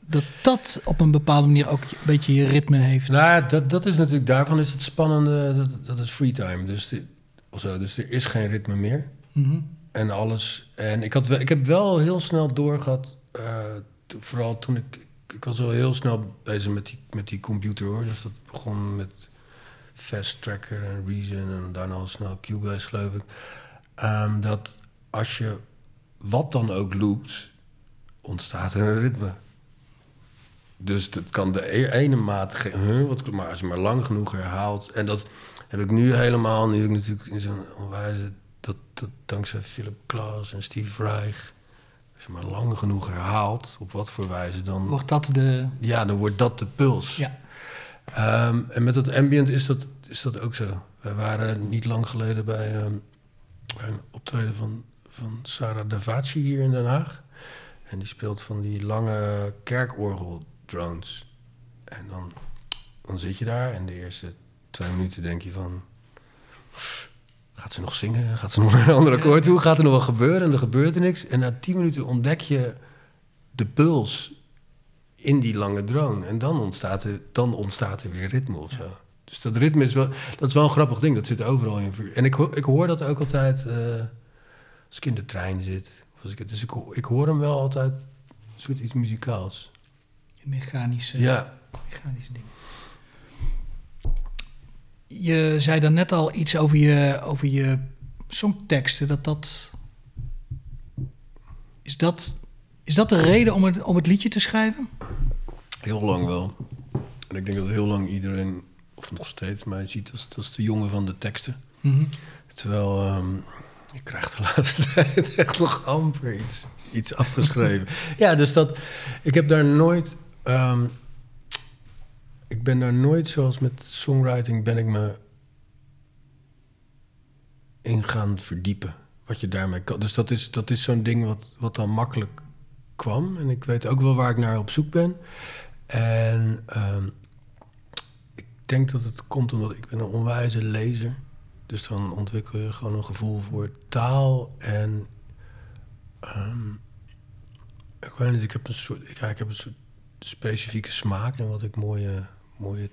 C: dat dat op een bepaalde manier ook een beetje je ritme heeft.
B: Nou, dat, dat is natuurlijk... Daarvan is het spannende... Dat, dat is freetime. Dus, de- of zo, dus er is geen ritme meer.
C: Mhm.
B: en alles. En ik, had wel, ik heb wel heel snel doorgehad, eh, to- vooral toen ik... Ik was wel heel snel bezig met die, met die computer hoor. Dus dat begon met Fast Tracker en Reason en daarna al snel Cubase geloof ik. Ehm, dat als je wat dan ook loopt, ontstaat er een ritme. Dus dat kan de e- ene maat, huh, wat, maar als je maar lang genoeg herhaalt. En dat heb ik nu helemaal, nu ik natuurlijk in zo'n onwijze, dat, dat dankzij Philip Klaas en Steve Reich, als je maar lang genoeg herhaalt, op wat voor wijze, dan,
C: Wordt dat de...
B: ja, dan wordt dat de puls.
C: Ja.
B: Ehm, en met dat ambient is dat, is dat ook zo. Wij waren niet lang geleden bij, ehm, bij een optreden van, van Sarah Davaci hier in Den Haag. En die speelt van die lange kerkorgel-drones. En dan, dan zit je daar en de eerste twee minuten denk je van... Gaat ze nog zingen? Gaat ze nog naar een ander akkoord toe? Gaat er nog wat gebeuren? En er gebeurt er niks. En na tien minuten ontdek je de puls in die lange drone. En dan ontstaat er, dan ontstaat er weer ritme of zo. Dus dat ritme is wel, dat is wel een grappig ding. Dat zit overal in. En ik, ik hoor dat ook altijd eh, als ik in de trein zit. Of als ik, dus ik, ik hoor hem wel altijd een soort iets muzikaals.
C: Mechanische,
B: Ja,
C: mechanische ding. Je zei dan net al iets over je, over je songteksten. Dat dat... Is dat, is dat de reden om het, om het liedje te schrijven?
B: heel lang wel. En ik denk dat heel lang iedereen, of nog steeds, mij ziet als, als de jongen van de teksten.
C: Mhm.
B: Terwijl ehm ik krijg de laatste tijd echt nog amper iets, iets afgeschreven. ja, dus dat. Ik heb daar nooit. Ehm, ik ben daar nooit zoals met songwriting ben ik me in gaan verdiepen. Wat je daarmee kan. Dus dat is, dat is zo'n ding wat, wat dan makkelijk kwam. En ik weet ook wel waar ik naar op zoek ben. En ehm, ik denk dat het komt omdat ik ben een onwijze lezer. Dus dan ontwikkel je gewoon een gevoel voor taal en... ehm, ik weet niet, ik heb een soort, ik heb een soort specifieke smaak in wat ik mooie, mooie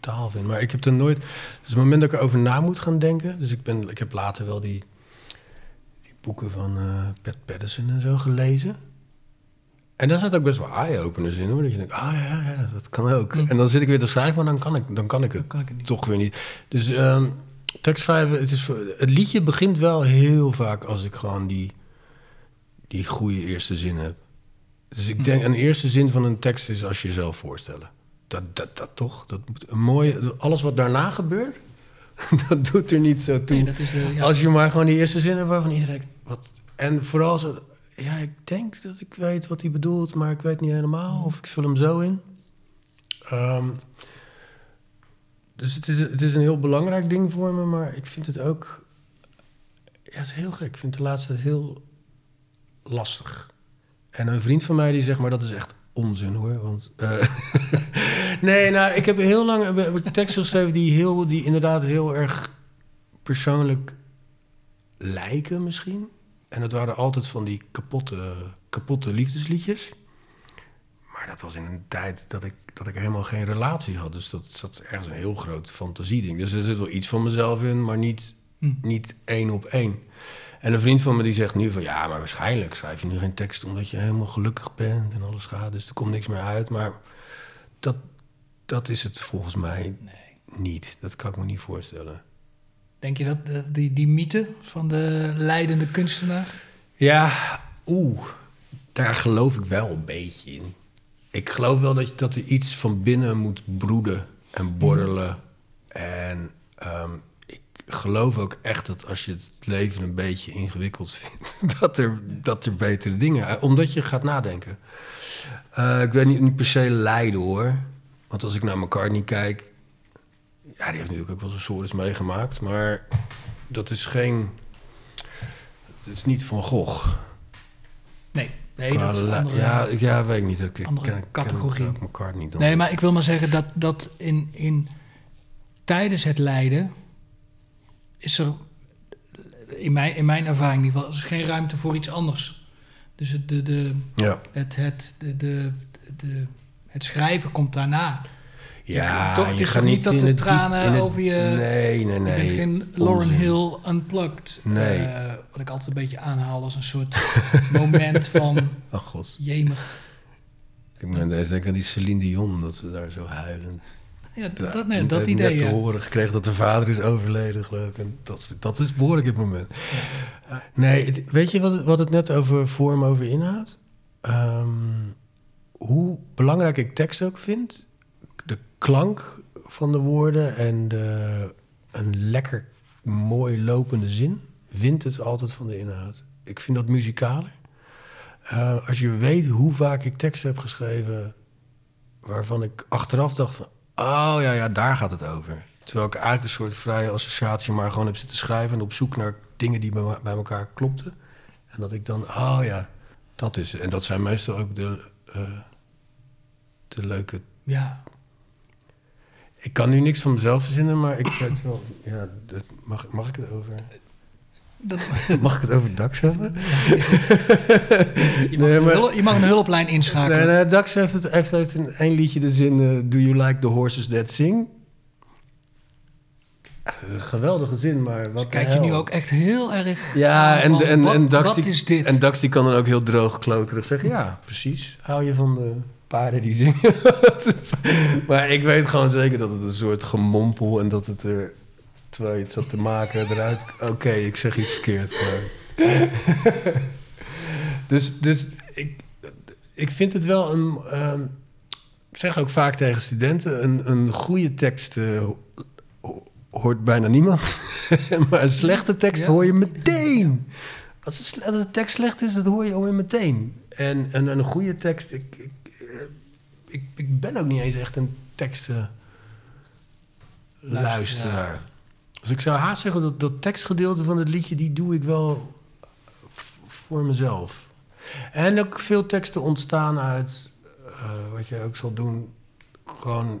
B: taal vind. Maar ik heb er nooit... Dus het moment dat ik erover na moet gaan denken... Dus ik, ben, ik heb later wel die, die boeken van eh Pat Patterson en zo gelezen. En daar zat ook best wel eye-openers in, hoor. Dat je denkt, ah ja, ja, dat kan ook. En dan zit ik weer te schrijven, maar dan kan ik, dan kan ik het
C: kan ik het niet.
B: toch weer niet. Dus ehm tekstschrijven, het, is, het liedje begint wel heel vaak als ik gewoon die, die goede eerste zin heb. Dus ik denk, een eerste zin van een tekst is als je jezelf voorstellen. Dat, dat, dat toch? Dat moet een mooie, alles wat daarna gebeurt, dat doet er niet zo toe.
C: Nee, dat is de, ja.
B: Als je maar gewoon die eerste zin hebt waarvan iedereen... Wat, en vooral zo... Ja, ik denk dat ik weet wat hij bedoelt, maar ik weet niet helemaal. Of ik vul hem zo in. Ehm, dus het is, het is een heel belangrijk ding voor me, maar ik vind het ook... Ja, het is heel gek. Ik vind de laatste heel lastig. En een vriend van mij die zegt, maar dat is echt onzin hoor. Want, eh, nee, nou, ik heb heel lang heb, heb ik teksten geschreven die, heel, die inderdaad heel erg persoonlijk lijken misschien. En dat waren altijd van die kapotte, kapotte liefdesliedjes. Maar dat was in een tijd dat ik, dat ik helemaal geen relatie had. Dus dat zat ergens een heel groot fantasieding. Dus er zit wel iets van mezelf in, maar niet,
C: Hm.
B: niet één op één. En een vriend van me die zegt nu van... ja, maar waarschijnlijk schrijf je nu geen tekst... omdat je helemaal gelukkig bent en alles gaat. Dus er komt niks meer uit. Maar dat, dat is het volgens mij
C: Nee.
B: niet. Dat kan ik me niet voorstellen.
C: Denk je dat die, die mythe van de leidende kunstenaar...
B: Ja, oeh, daar geloof ik wel een beetje in. Ik geloof wel dat, je, dat er iets van binnen moet broeden en borrelen. En ehm, geloof ook echt dat als je het leven een beetje ingewikkeld vindt, dat er, dat er betere dingen... Omdat je gaat nadenken. Eh, ik weet niet, niet per se lijden hoor. Want als ik naar McCartney kijk... Ja, die heeft natuurlijk ook wel zijn soorten meegemaakt. Maar dat is geen... Het is niet van Gogh.
C: Nee, nee
B: Qua
C: dat is andere...
B: ja, ja, weet ik niet. Ik, ik
C: andere
B: ken,
C: categorie.
B: Ken McCartney dan.
C: Nee, maar ik wil maar zeggen dat, dat in, in, tijdens het lijden is er, in mijn, in mijn ervaring in ieder geval, is er geen ruimte voor iets anders. Dus het, de, de,
B: Ja,
C: het, het, de, de, de, het schrijven komt daarna.
B: ja
C: toch? Het is
B: gaat
C: toch niet dat de
B: diep-
C: tranen over je-
B: Nee, nee, nee.
C: je bent geen Lauren. Hill unplugged.
B: Nee.
C: eh, wat ik altijd een beetje aanhaal als een soort moment van
B: Ach god.
C: jemig.
B: Ik ben denk aan die Celine Dion, dat ze daar zo huilend...
C: Ja, dat,
B: Ja,
C: nee, dat
B: net
C: idee,
B: te
C: ja.
B: horen gekregen dat de vader is overleden, geloof ik. En dat, is- dat is behoorlijk het moment. Nee, het- weet je wat het, wat het net over vorm, over inhoud? Ehm, hoe belangrijk ik tekst ook vind. De klank van de woorden en de, een lekker mooi lopende zin wint het altijd van de inhoud. Ik vind dat muzikaler. Eh, als je weet hoe vaak ik teksten heb geschreven waarvan ik achteraf dacht van... oh ja, ja, daar gaat het over. Terwijl ik eigenlijk een soort vrije associatie maar gewoon heb zitten schrijven... en op zoek naar dingen die bij, elkaar klopten. En dat ik dan, oh ja, dat is. En dat zijn meestal ook de, eh, de leuke...
C: Ja,
B: Ik kan nu niks van mezelf verzinnen, maar ik weet wel... Ja, mag, mag ik het over...
C: dat,
B: Mag ik het over Dax hebben?
C: je, mag
B: Nee,
C: een
B: maar-
C: hulp- je mag een hulplijn inschakelen.
B: Nee, nee, Dax heeft, het, heeft, heeft in één liedje de zin... eh, Do you like the horses that sing? Dat is een geweldige zin, maar wat
C: Kijk je nu ook echt heel erg
B: Ja, en,
C: van,
B: en,
C: wat,
B: en, Dax die,
C: is dit?
B: en Dax die kan dan ook heel droog kloterig zeggen... Ja, precies. Hou je van de paarden die zingen? maar ik weet gewoon zeker dat het een soort gemompel... en dat het er, terwijl je het zat te maken, eruit... Oké, ik zeg iets verkeerd, maar... dus dus ik, ik vind het wel een... ehm, ik zeg ook vaak tegen studenten... een, een goede tekst eh, ho- hoort bijna niemand. maar een slechte tekst
C: Ja.
B: hoor je meteen. Als een, sle- als een tekst slecht is, dat hoor je alweer meteen. En, en een goede tekst... Ik, ik, eh, ik, ik ben ook niet eens echt een teksten luisteraar. Dus ik zou haast zeggen dat dat tekstgedeelte van het liedje... die doe ik wel voor mezelf. En ook veel teksten ontstaan uit... eh, wat je ook zal doen... gewoon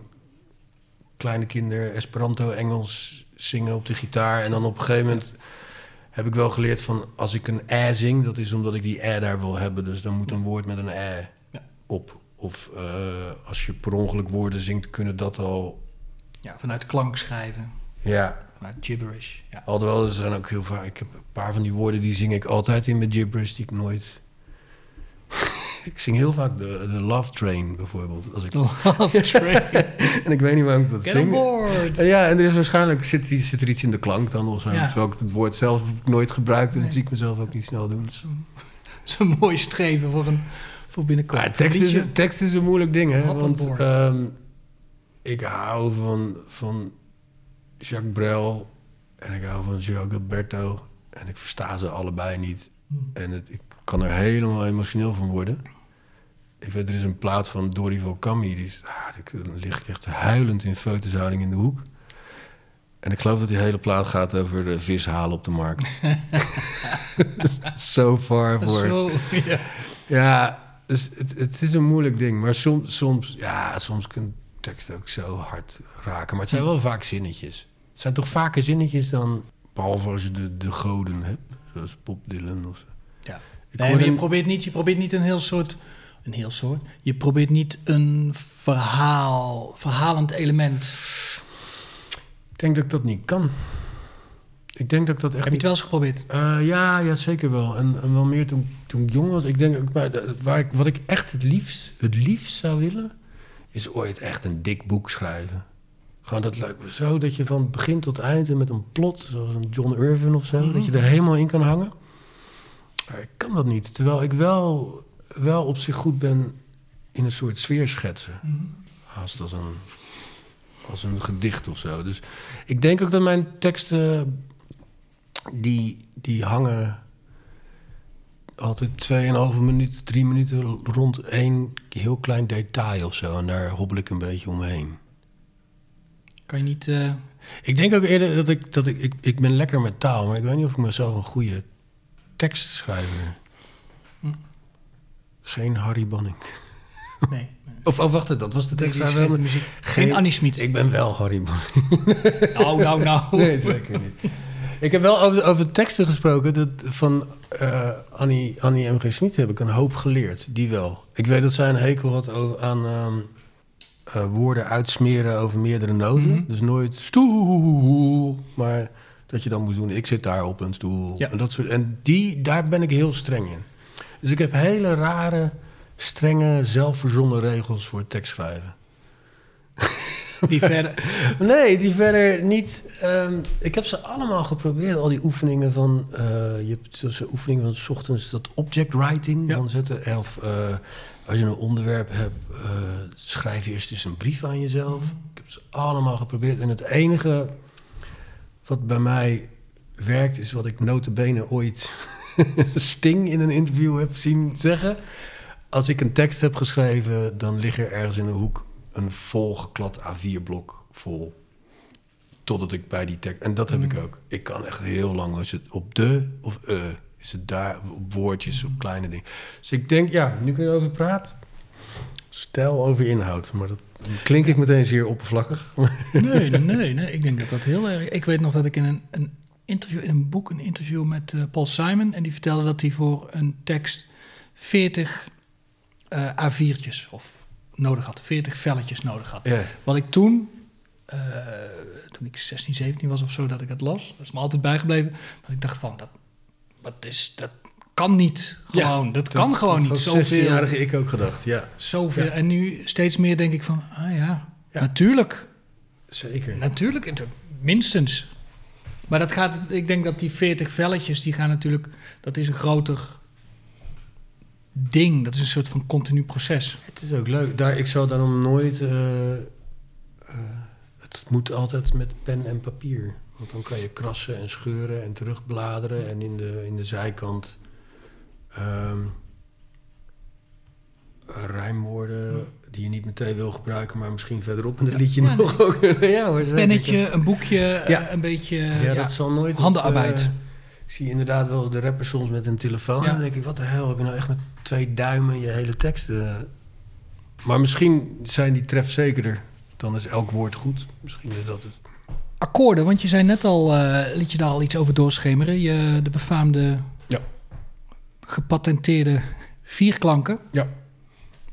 B: kleine kinderen, Esperanto, Engels zingen op de gitaar. En dan op een gegeven moment heb ik wel geleerd van als ik een ä zing, dat is omdat ik die ä daar wil hebben. Dus dan moet een woord met een ä
C: Ja.
B: op. Of eh, als je per ongeluk woorden zingt, kunnen dat al.
C: Ja, vanuit klank schrijven,
B: Ja,
C: vanuit gibberish. Ja.
B: alhoewel er zijn ook heel vaak. Ik heb een paar van die woorden die zing ik altijd in met gibberish, die ik nooit. ik zing heel vaak de, de Love Train bijvoorbeeld. Als ik,
C: Love train.
B: en ik weet niet waarom ik dat
C: Get
B: zing. En Ja, en er is waarschijnlijk zit, zit er iets in de klank dan of zo.
C: Ja.
B: Terwijl ik het woord zelf nooit gebruikt en dat zie ik mezelf ook niet snel doen.
C: Een mooi streven voor, een, voor binnenkort.
B: Maar tekst, is, tekst is een moeilijk ding, hè? Want ehm, ik hou van, van Jacques Brel en ik hou van Gio Gilberto. En ik versta ze allebei niet.
C: Hmm.
B: En het, ik kan er helemaal emotioneel van worden. Ik weet, er is een plaat van Dorival Caymmi. Die is, ah, die- dan lig ik echt huilend in feutushouding in de hoek. En ik geloof dat die hele plaat gaat over eh, vis halen op de markt. Zo far voor...
C: Ja.
B: Ja, dus het, het is een moeilijk ding. Maar soms, soms, ja, soms kan tekst ook zo hard raken. Maar het zijn wel vaak zinnetjes. Het zijn toch vaker zinnetjes dan... Behalve als je de, de goden hebt. Zoals Bob Dylan of zo.
C: Ja.
B: Ik
C: Nee, maar je probeert, niet, je probeert niet een heel soort... Een heel soort? Je probeert niet een verhaal, verhalend element.
B: Ik denk dat ik dat niet kan. Ik denk dat ik dat echt
C: Heb je het wel eens geprobeerd?
B: Eh, ja, ja, zeker wel. En, en wel meer toen, toen ik jong was. Ik denk, ook, maar waar ik, wat ik echt het liefst, het liefst zou willen... is ooit echt een dik boek schrijven. Gewoon, dat lijkt me zo dat je van begin tot eind... en met een plot, zoals een John Irvin of zo... dat je er helemaal in kan hangen. Maar ik kan dat niet. Terwijl ik wel, wel op zich goed ben in een soort sfeer schetsen. Haast als een, als een gedicht of zo. Dus ik denk ook dat mijn teksten die, die hangen altijd 2,5 minuut, drie minuten rond één heel klein detail of zo. En daar hobbel ik een beetje omheen.
C: Kan je niet... eh,
B: Ik denk ook eerder dat ik, dat ik, ik, ik ben lekker met taal, maar ik weet niet of ik mezelf een goede tekstschrijver.
C: Hm.
B: Geen Harry Banning.
C: nee.
B: Of oh, wacht, dat was de tekst.
C: de muziek. Geen Annie Smit.
B: Ik ben wel Harry Banning.
C: Nou, nou, nou.
B: Nee, zeker niet. Ik heb wel over, over teksten gesproken. Dat van eh, Annie, Annie M. G. Smit heb ik een hoop geleerd. Die wel. Ik weet dat zij een hekel had over, aan ehm, eh, woorden uitsmeren over meerdere noten.
C: Mhm.
B: Dus nooit stoel, maar dat je dan moet doen... ik zit daar op een stoel.
C: Ja.
B: En, dat soort, en die, daar ben ik heel streng in. Dus ik heb hele rare, strenge, zelfverzonnen regels voor tekstschrijven.
C: Die verder...
B: Nee, die verder niet. ehm, ik heb ze allemaal geprobeerd, al die oefeningen van. eh, je hebt zo'n oefening van 's ochtends dat object writing.
C: Ja.
B: Dan zetten. Of eh, als je een onderwerp hebt, eh, schrijf eerst eens een brief aan jezelf. Ik heb ze allemaal geprobeerd. En het enige wat bij mij werkt, is wat ik notabene ooit Sting in een interview heb zien zeggen. Als ik een tekst heb geschreven, dan ligt er ergens in een hoek een volgeklad A4-blok vol. Totdat ik bij die tekst... En dat heb ik ook. Ik kan echt heel lang, als het op de of e, is het daar, op woordjes, op kleine dingen. Dus ik denk, ja, nu kun je over praten. Stijl over inhoud, maar dat klink ik meteen zeer oppervlakkig.
C: Nee, nee, nee, nee. Ik denk dat dat heel erg... Ik weet nog dat ik in een, een interview, in een boek, een interview met eh, Paul Simon... en die vertelde dat hij voor een tekst 40 eh A4'tjes of nodig had. 40 velletjes nodig had. Wat ik toen, eh, toen ik 16, 17 was of zo, dat ik het las. Dat is me altijd bijgebleven. Dat ik dacht van, dat, wat is, dat kan niet gewoon. dat, kan gewoon niet.
B: Dat
C: Zoveel,
B: 16-jarige ik ook gedacht, ja.
C: zoveel.
B: Ja.
C: En nu steeds meer denk ik van, ah ja,
B: Ja.
C: natuurlijk.
B: Zeker.
C: Natuurlijk, het- minstens. Maar dat gaat, ik denk dat die 40 velletjes, die gaan natuurlijk, dat is een groter ding. Dat is een soort van continu proces.
B: Het is ook leuk. Daar, ik zou daarom nooit... eh, eh, het moet altijd met pen en papier. Want dan kan je krassen en scheuren en terugbladeren. En in de, in de zijkant... ehm, rijmwoorden die je niet meteen wil gebruiken... maar misschien verderop in het liedje
C: Ja,
B: nog ook. ja, hoor.
C: Pennetje, een boekje,
B: Ja.
C: eh, een beetje...
B: Ja, dat zal nooit...
C: Handenarbeid.
B: ik zie inderdaad wel eens de rappers soms met een telefoon. En dan denk ik, wat de hel, heb je nou echt met twee duimen je hele tekst... eh, Maar misschien zijn die trefzekerder. Dan is elk woord goed. Misschien is dat het.
C: akkoorden, want je zei net al, eh, liet je daar al iets over doorschemeren. Je, de befaamde,
B: Ja.
C: gepatenteerde vierklanken.
B: Ja.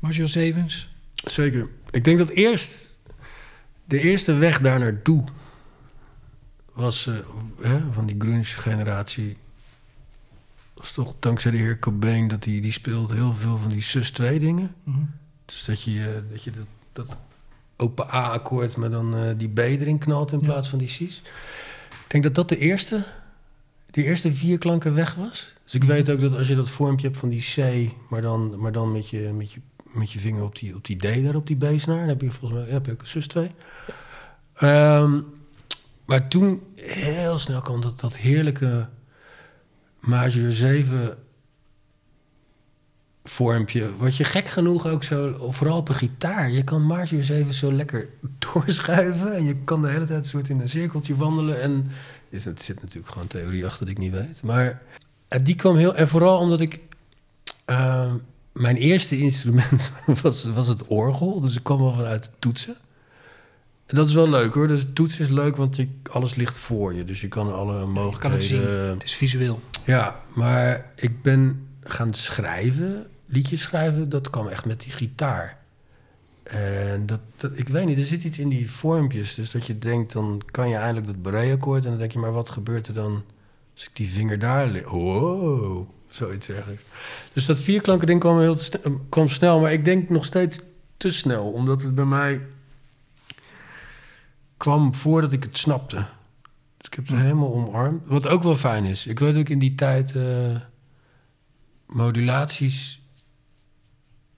C: Major Zevens.
B: Zeker. Ik denk dat eerst de eerste weg daar naartoe was eh, hè, van die grunge Was toch dankzij de heer Cobain dat hij die speelt heel veel van die sus 2 dingen.
C: Mhm.
B: Dus dat je, eh, dat, je dat, dat open A-akkoord met dan eh, die B erin knalt in
C: Ja.
B: plaats van die C's. Ik denk dat dat de eerste, die eerste vier klanken weg was. Dus ik weet ook dat als je dat vormpje hebt van die C, maar dan, maar dan met, je, met, je, met je vinger op die, op die D daar, op die B-snaar, dan heb je volgens mij ja, heb je ook een zus 2. Ehm, maar toen heel snel kwam dat, dat heerlijke Major 7 vormpje. Wat je gek genoeg ook zo, vooral op een gitaar. Je kan Major 7 zo lekker doorschuiven. En je kan de hele tijd een soort in een cirkeltje wandelen. En is, het zit natuurlijk gewoon theorie achter die ik niet weet. Maar eh, die kwam heel... En vooral omdat ik... eh, mijn eerste instrument was, was het orgel. Dus ik kwam wel vanuit toetsen. En dat is wel leuk hoor. Dus toetsen is leuk, want je, alles ligt voor je. Dus je kan alle mogelijkheden...
C: kan het zien. Het is visueel.
B: Ja, maar ik ben gaan schrijven, liedjes schrijven, dat kwam echt met die gitaar. En dat, ik weet niet, er zit iets in die vormpjes. Dus dat je denkt, dan kan je eindelijk dat beret-akkoord. En dan denk je, maar wat gebeurt er dan als ik die vinger daar leg? Wow, zoiets eigenlijk. Dus dat vierklanken ding kwam, heel sne- kwam snel. Maar ik denk nog steeds te snel. Omdat het bij mij kwam voordat ik het snapte. Dus ik heb het helemaal omarmd. Wat ook wel fijn is. Ik weet dat ik in die tijd eh, modulaties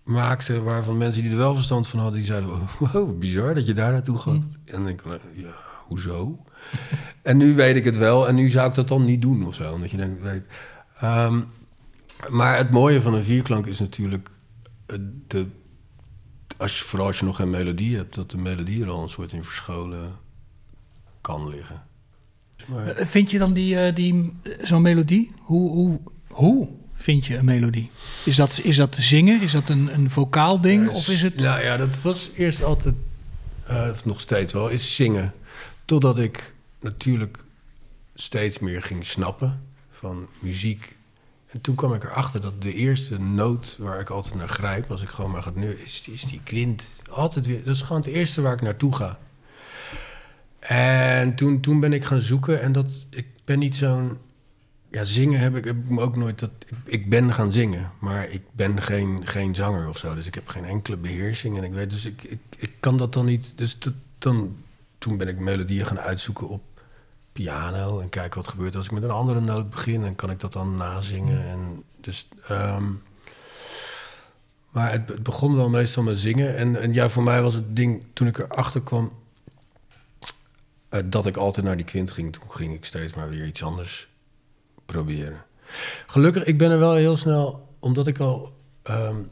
B: maakte... waarvan mensen die er wel verstand van hadden... die zeiden, wow, bizar dat je daar naartoe gaat. En dan denk ik, ja, hoezo? en nu weet ik het wel. En nu zou ik dat dan niet doen of zo. Omdat je denkt, weet... Ehm, maar het mooie van een vierklank is natuurlijk... eh, de, als je, vooral als je nog geen melodie hebt... dat de melodie er al een soort in verscholen kan liggen. Maar-
C: Eh, Vind je dan die, eh, die, zo'n melodie? Hoe, hoe, hoe vind je een melodie? Is dat, is dat zingen? Is dat een, een vocaal ding?
B: Ja,
C: Of is het...
B: Nou ja, dat was eerst altijd, eh, of nog steeds wel, is zingen. Totdat ik natuurlijk steeds meer ging snappen van muziek. En toen kwam ik erachter dat de eerste noot waar ik altijd naar grijp, als ik gewoon maar ga neuren, is, is die kwint. Altijd weer. Dat is gewoon het eerste waar ik naartoe ga. En toen, toen ben ik gaan zoeken en dat, ik ben niet zo'n ja, zingen heb ik, heb ik ook nooit. Dat, ik, ik ben gaan zingen, maar ik ben geen, geen zanger of zo. Dus ik heb geen enkele beheersing. En ik weet, dus ik, ik, ik kan dat dan niet. Dus dan, toen ben ik melodieën gaan uitzoeken op piano. En kijken wat gebeurt als ik met een andere noot begin. En kan ik dat dan nazingen. En dus. ehm, maar het, het begon wel meestal met zingen. En, en ja, voor mij was het ding toen ik erachter kwam. Eh, dat ik altijd naar die kwint ging. Toen ging ik steeds maar weer iets anders proberen. Gelukkig, ik ben er wel heel snel, omdat ik al ehm,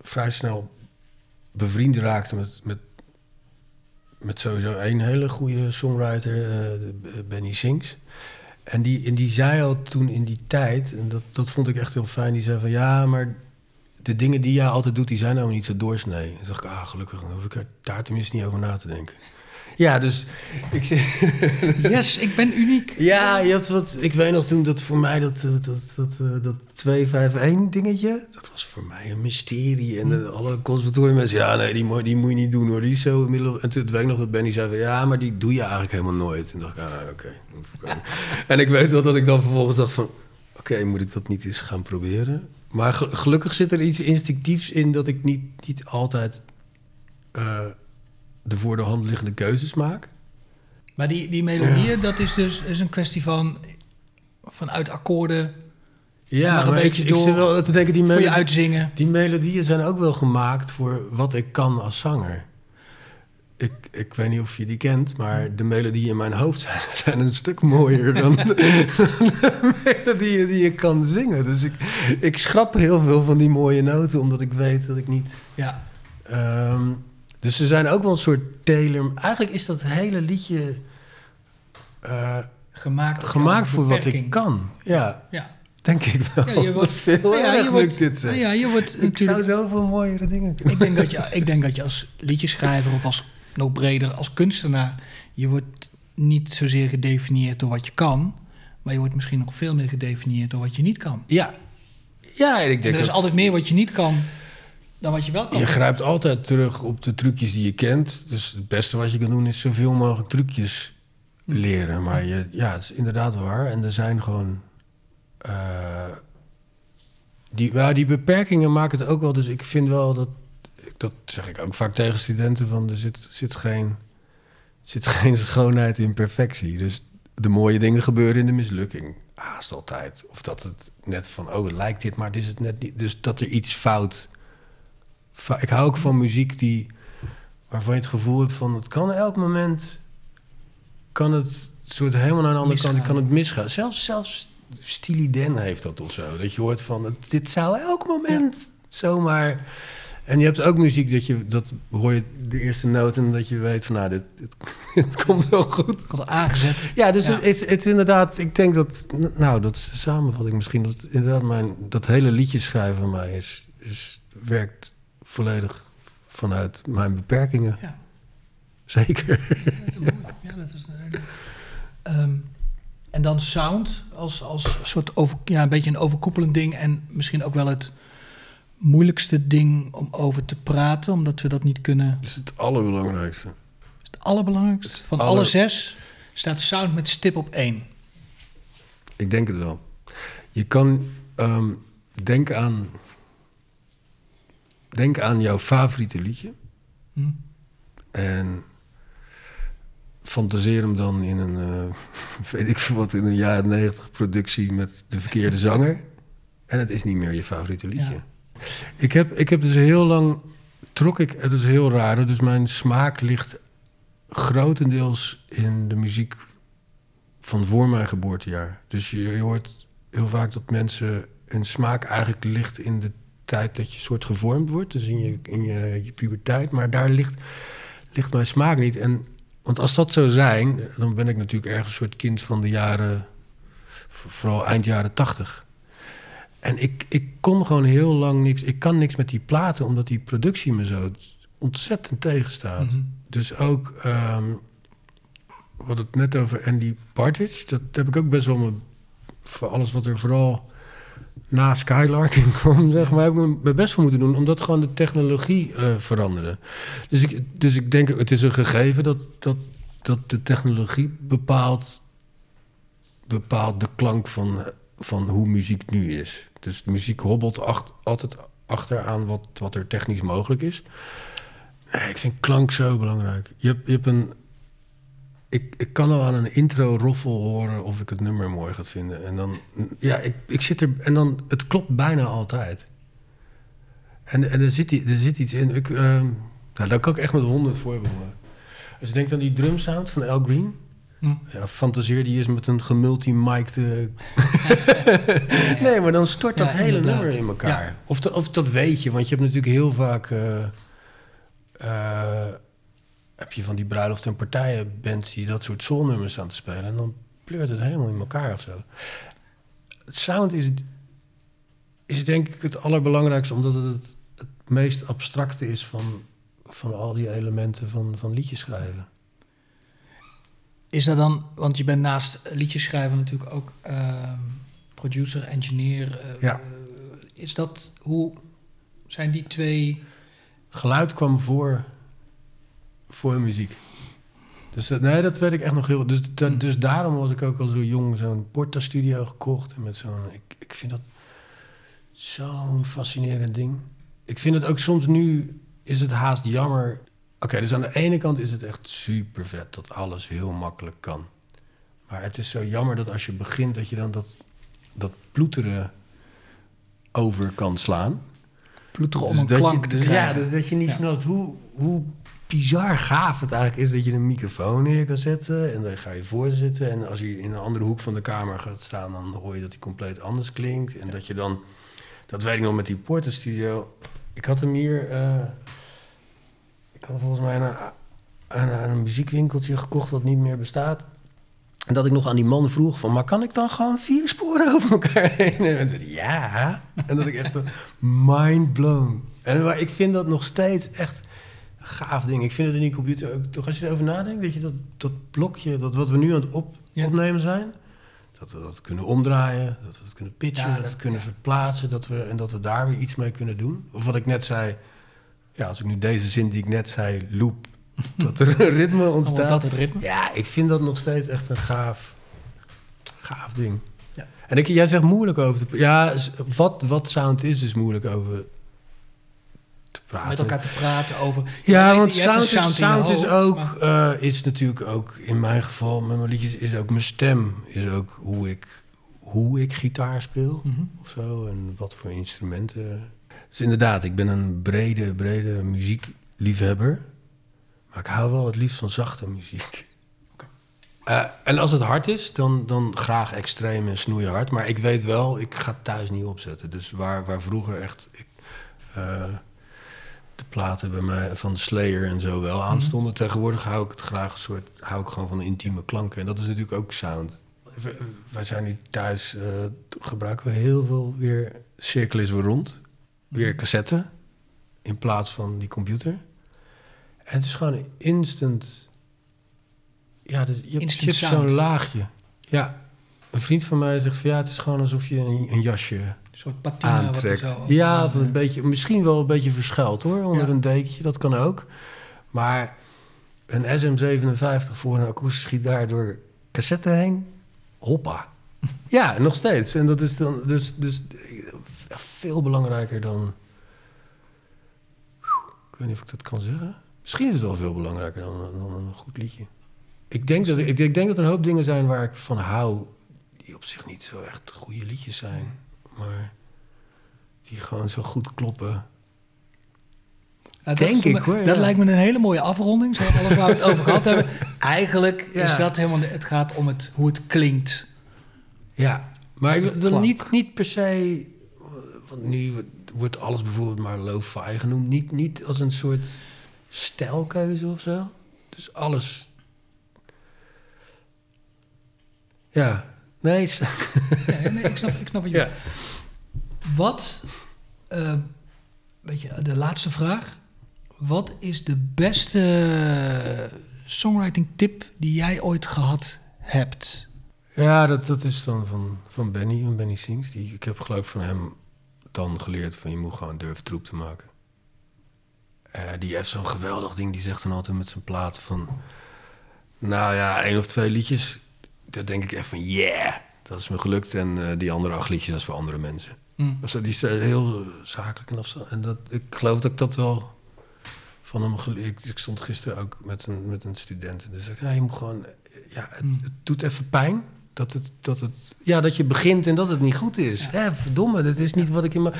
B: vrij snel bevriend raakte met, met, met sowieso één hele goede songwriter, eh, Benny Sings. En die, en die zei al toen in die tijd, en dat, dat vond ik echt heel fijn, die zei van ja, maar de dingen die jij altijd doet, die zijn nou niet zo doorsnee. En dacht ik, ah, gelukkig, dan hoef ik er daar tenminste niet over na te denken. Ja, dus ik zit...
C: Yes, ik ben uniek.
B: Ja, je had wat, ik weet nog toen dat voor mij dat, eh, dat, dat, eh, dat 251 dingetje, dat was voor mij een mysterie. En eh, alle conservatoriummensen, ja nee, die, mo- die moet je niet doen hoor, die is zo middel... En toen weet ik nog dat Benny zei van, ja, maar die doe je eigenlijk helemaal nooit. En dacht ik, ah, oké. en ik weet wel dat ik dan vervolgens dacht van, oké, moet ik dat niet eens gaan proberen? Maar ge- gelukkig zit er iets instinctiefs in dat ik niet, niet altijd eh, de voor de hand liggende keuzes maak.
C: Maar die, die melodieën, dat is dus is een kwestie van vanuit akkoorden
B: Ja,
C: maar een beetje
B: ik, ik
C: door
B: zit wel te denken, die,
C: je uitzingen.
B: die melodieën zijn ook wel gemaakt voor wat ik kan als zanger. Ik, ik weet niet of je die kent, maar de melodieën in mijn hoofd zijn, zijn een stuk mooier dan de, de melodieën die ik kan zingen. Dus ik, ik schrap heel veel van die mooie noten, omdat ik weet dat ik niet...
C: Ja.
B: Ehm, dus ze zijn ook wel een soort tailor... Eigenlijk is dat hele liedje eh,
C: Gemaakt,
B: gemaakt voor wat ik kan. Ja,
C: Ja.
B: denk ik wel.
C: Ja, je wordt-
B: dat heel
C: ja,
B: erg
C: je wordt-
B: lukt dit.
C: Ja, je wordt
B: Ik zou zoveel mooiere dingen kunnen.
C: Ik denk, dat je, ik denk dat je als liedjeschrijver of als nog breder als kunstenaar je wordt niet zozeer gedefinieerd door wat je kan, maar je wordt misschien nog veel meer gedefinieerd door wat je niet kan.
B: Ja, ja en ik
C: En
B: denk
C: er is
B: dat-
C: altijd meer wat je niet kan dan wat je wel kan.
B: Je grijpt altijd terug op de trucjes die je kent. Dus het beste wat je kan doen is zoveel mogelijk trucjes leren. Maar je, ja, het is inderdaad waar. En er zijn gewoon... eh, die, ja, die beperkingen maken het ook wel. Dus ik vind wel dat... Dat zeg ik ook vaak tegen studenten. Van, er zit, zit, geen, zit geen schoonheid in perfectie. Dus de mooie dingen gebeuren in de mislukking. Haast altijd. Of dat het net van... Oh, lijkt dit, maar het is het net niet. Dus dat er iets fout... Ik hou ook van muziek die... Waarvan je het gevoel hebt van... Het kan elk moment... Kan het soort helemaal naar de andere kant... Kan het misgaan. Zelfs, zelfs Steely Dan heeft dat of zo. Dat je hoort van... het- Dit zou elk moment zomaar... En je hebt ook muziek dat je... Dat hoor je de eerste noot en dat je weet van... Nou, dit, dit, dit komt wel goed.
C: Aangezet.
B: Ja, dus
C: Ja.
B: Het, het, het is inderdaad, ik denk dat, nou, dat is de samenvatting misschien, dat inderdaad mijn, dat hele liedje schrijven van mij is, is, werkt volledig vanuit mijn beperkingen.
C: Ja.
B: Zeker.
C: Ja, dat is een hele- Ehm, en dan sound als, als soort over, ja, een beetje een overkoepelend ding. En misschien ook wel het moeilijkste ding om over te praten, omdat we dat niet kunnen.
B: Dat is het allerbelangrijkste.
C: Het allerbelangrijkste van
B: Aller-
C: alle zes staat sound met stip op één.
B: Ik denk het wel. Je kan ehm denk aan, denk aan jouw favoriete liedje.
C: Hm?
B: En fantaseer hem dan in een, eh, weet ik veel wat, in een jaren negentig productie met de verkeerde zanger. En het is niet meer je favoriete liedje.
C: Ja.
B: Ik, heb, ik heb dus heel lang, trok ik, het is heel raar, dus mijn smaak ligt grotendeels in de muziek van voor mijn geboortejaar. Dus je, je hoort heel vaak dat mensen hun smaak eigenlijk ligt in de tijd dat je soort gevormd wordt. Dus in je, in je, je puberteit. Maar daar ligt, ligt mijn smaak niet. En, want als dat zou zijn, dan ben ik natuurlijk ergens een soort kind van de jaren... vooral eind jaren tachtig. En ik, ik kon gewoon heel lang niks... Ik kan niks met die platen, omdat die productie me zo ontzettend tegenstaat.
C: Mhm.
B: Dus ook... ehm we hadden het net over Andy Partridge. Dat heb ik ook best wel... me- voor alles wat er vooral na Skylarking kwam, zeg maar, heb ik me best voor moeten doen, omdat gewoon de technologie eh, veranderde. Dus ik, dus ik denk, het is een gegeven dat, dat, dat de technologie bepaalt, bepaalt de klank van, van hoe muziek nu is. Dus muziek hobbelt altijd achteraan wat, wat er technisch mogelijk is. Ik vind klank zo belangrijk. Je je hebt een. Ik, ik kan al aan een intro roffel horen of ik het nummer mooi ga vinden. En dan, ja, ik, ik zit er. En dan, het klopt bijna altijd. En, en er, zit, er zit iets in. Ik, ehm, nou, daar kan ik echt met honderd voorbeelden. Als je denkt aan die drumsound van Al Green.
C: Hm.
B: Ja, fantaseer die eens met een gemultimikte... nee, maar dan stort dat
C: Ja,
B: hele
C: inderdaad.
B: nummer in elkaar. Of, dat- of dat weet je, want je hebt natuurlijk heel vaak... eh, eh, heb je van die bruiloft- en partijenbands die dat soort soulnummers staan te spelen. En dan pleurt het helemaal in elkaar of zo. Het sound is, is denk ik het allerbelangrijkste, omdat het het, het meest abstracte is van, van al die elementen van, van liedjes schrijven.
C: Is dat dan, want je bent naast liedjes schrijven natuurlijk ook ehm, producer, engineer. eh,
B: Ja.
C: is dat, hoe zijn die twee...
B: Geluid kwam voor, voor muziek. Dus dat, nee, dat weet ik echt nog heel... Dus, da-
C: Hm.
B: dus daarom was ik ook al zo jong zo'n Porta-studio gekocht. En met zo'n... Ik, ik vind dat zo'n fascinerend ding. Ik vind het ook soms nu... Is het haast jammer... Oké, dus aan de ene kant is het echt super vet dat alles heel makkelijk kan. Maar het is zo jammer dat als je begint... dat je dan dat, dat ploeteren over kan slaan.
C: ploeteren om
B: Dus
C: een
B: dat
C: klank
B: je,
C: te
B: dus,
C: krijgen?
B: Ja, dus dat je niet
C: Ja.
B: snapt hoe, hoe bizar gaaf het eigenlijk is dat je een microfoon neer kan zetten. En dan ga je voor zitten. En als je in een andere hoek van de kamer gaat staan, dan hoor je dat hij compleet anders klinkt. En dat je dan, dat weet ik nog met die Porter Studio. Ik had hem hier, eh, ik had volgens mij aan een, aan, aan een muziekwinkeltje gekocht wat niet meer bestaat. En dat ik nog aan die man vroeg van, maar kan ik dan gewoon vier sporen over elkaar heen? En hij zei, ja. En dat ik echt mind blown. En maar ik vind dat nog steeds echt gaaf ding. Ik vind het in die computer ook, toch als je erover nadenkt, dat je dat, dat blokje, dat wat we nu aan het op,
C: Ja.
B: opnemen zijn, dat we dat kunnen omdraaien, dat we het kunnen pitchen,
C: Ja,
B: dat we
C: dat-
B: het kunnen
C: ja.
B: verplaatsen, dat we, en dat we daar weer iets mee kunnen doen. Of wat ik net zei, ja, als ik nu deze zin die ik net zei loop, dat er een ritme
C: wordt
B: ontstaat.
C: dat het ritme.
B: Ja, ik vind dat nog steeds echt een gaaf, gaaf ding.
C: Ja.
B: En ik, jij zegt moeilijk over te Ja, wat, wat sound is, is moeilijk over praten.
C: Met elkaar te praten over...
B: Ja,
C: Je
B: want sound, is,
C: je
B: sound is ook,
C: maar-
B: eh, is natuurlijk ook, in mijn geval, met mijn liedjes, is ook mijn stem. Is ook hoe ik, hoe ik gitaar speel
C: Mhm.
B: of zo. En wat voor instrumenten. Dus inderdaad, ik ben een brede, brede muziekliefhebber. Maar ik hou wel het liefst van zachte muziek. Eh, en als het hard is, dan, dan graag extreem en snoeihard. Maar ik weet wel, ik ga het thuis niet opzetten. Dus waar, waar vroeger echt ik, eh, de platen bij mij van de Slayer en zo wel aanstonden... tegenwoordig hou ik het graag een soort, hou ik gewoon van de intieme klanken. En dat is natuurlijk ook sound. We- Wij zijn nu thuis, eh, gebruiken we heel veel weer Cirkel is weer rond. Weer cassette in plaats van die computer. En het is gewoon instant... Ja, dus je, hebt-
C: Instant
B: hebt zo'n laagje. Ja, een vriend van mij zegt van ja, het is gewoon alsof je een, een jasje
C: soort patina wat er
B: aantrekt.
C: zo...
B: Ja, of een beetje, misschien wel een beetje verschuild hoor, onder
C: Ja.
B: een dekentje, dat kan ook. Maar een SM57 voor een akoestische gitaar door cassette heen, hoppa. ja, nog steeds. En dat is dan dus, dus eh, veel belangrijker dan... Ik weet niet of ik dat kan zeggen. Misschien is het wel veel belangrijker dan, dan een goed liedje. Ik denk, dat, ik, ik denk dat er een hoop dingen zijn waar ik van hou... die op zich niet zo echt goede liedjes zijn. Maar die gewoon zo goed kloppen. Denk ik, hoor,
C: Dat
B: ja.
C: lijkt me een hele mooie afronding, zo alles waar we het over gehad hebben. Eigenlijk
B: Ja.
C: is dat helemaal... Het gaat om het, hoe het klinkt.
B: Ja, maar ik wil niet, niet per se... Want nu wordt alles bijvoorbeeld maar lo-fi genoemd. Niet, niet als een soort stijlkeuze of zo. Dus alles... Ja, nee... s-
C: Ja, nee, ik, snap, ik snap wat je
B: Ja.
C: Wat, eh, weet je, de laatste vraag. Wat is de beste songwriting tip die jij ooit gehad hebt?
B: Ja, dat, dat is dan van, van Benny, van Benny Sings. Die, ik heb geloof van hem dan geleerd van je moet gewoon durven troep te maken. Eh, die heeft zo'n geweldig ding, die zegt dan altijd met zijn platen van... Nou ja, één of twee liedjes, daar denk ik echt van yeah, dat is me gelukt. En eh, die andere acht liedjes, dat is voor andere mensen.
C: Mm.
B: Dus die is eh, heel zakelijk en afstand. En dat, ik geloof dat ik dat wel van hem geleerd. Ik, stond gisteren ook met een, met een student. En dus ik, ja, je moet gewoon, eh, ja, het,
C: Mm.
B: het doet even pijn. Dat, het, dat, het, ja, dat je begint en dat het niet goed is. Ja. verdomme, dat is niet wat ik in mijn...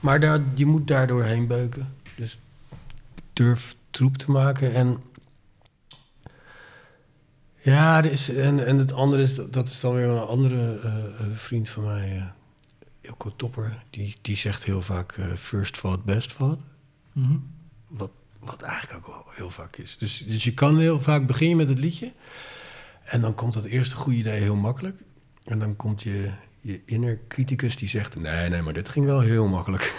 B: Maar daar, je moet daardoor heen beuken. Dus durf troep te maken. En ja, er is, en, en het andere is, dat is dan weer een andere eh, eh, vriend van mij, eh Ilko Topper. Die, die zegt heel vaak first thought, best thought.
C: Mhm.
B: Wat, wat eigenlijk ook wel heel vaak is. Dus, dus je kan heel vaak begin je met het liedje. En dan komt dat eerste goede idee heel makkelijk. En dan komt je, je inner criticus die zegt... nee, nee, maar dit ging wel heel makkelijk.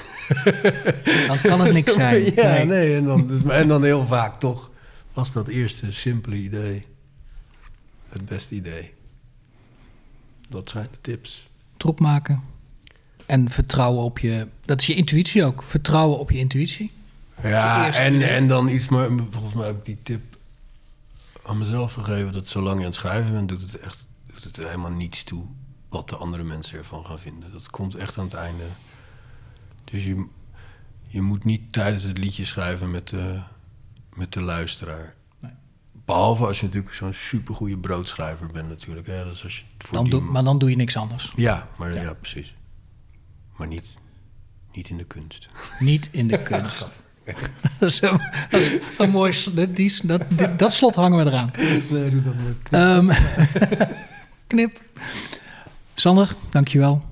C: Dan kan het niks zijn.
B: ja,
C: Nee.
B: nee. en, dan, dus, en dan heel vaak toch was dat eerste simpele idee het beste idee. Dat zijn de tips.
C: Troep maken. En vertrouwen op je... Dat is je intuïtie ook. Vertrouwen op je intuïtie.
B: Ja, en,
C: idee.
B: en dan iets, maar volgens mij heb ik die tip aan mezelf gegeven dat zolang je aan het schrijven bent, doet het echt doet het helemaal niets toe wat de andere mensen ervan gaan vinden. Dat komt echt aan het einde. Dus je, je moet niet tijdens het liedje schrijven met de, met de luisteraar. Behalve als je natuurlijk zo'n supergoeie broodschrijver bent natuurlijk. Hè? Dat is als je het voor
C: Dan
B: die-
C: doe, maar dan doe je niks anders.
B: Ja, maar
C: Ja.
B: ja. precies. Maar niet, niet in de kunst.
C: Niet in de kunst. dat, is een, dat is een mooi... Dat, die, is- dat, dit- dat slot hangen we eraan.
B: Nee, doe dat
C: Ehm, knip. Sander, dankjewel.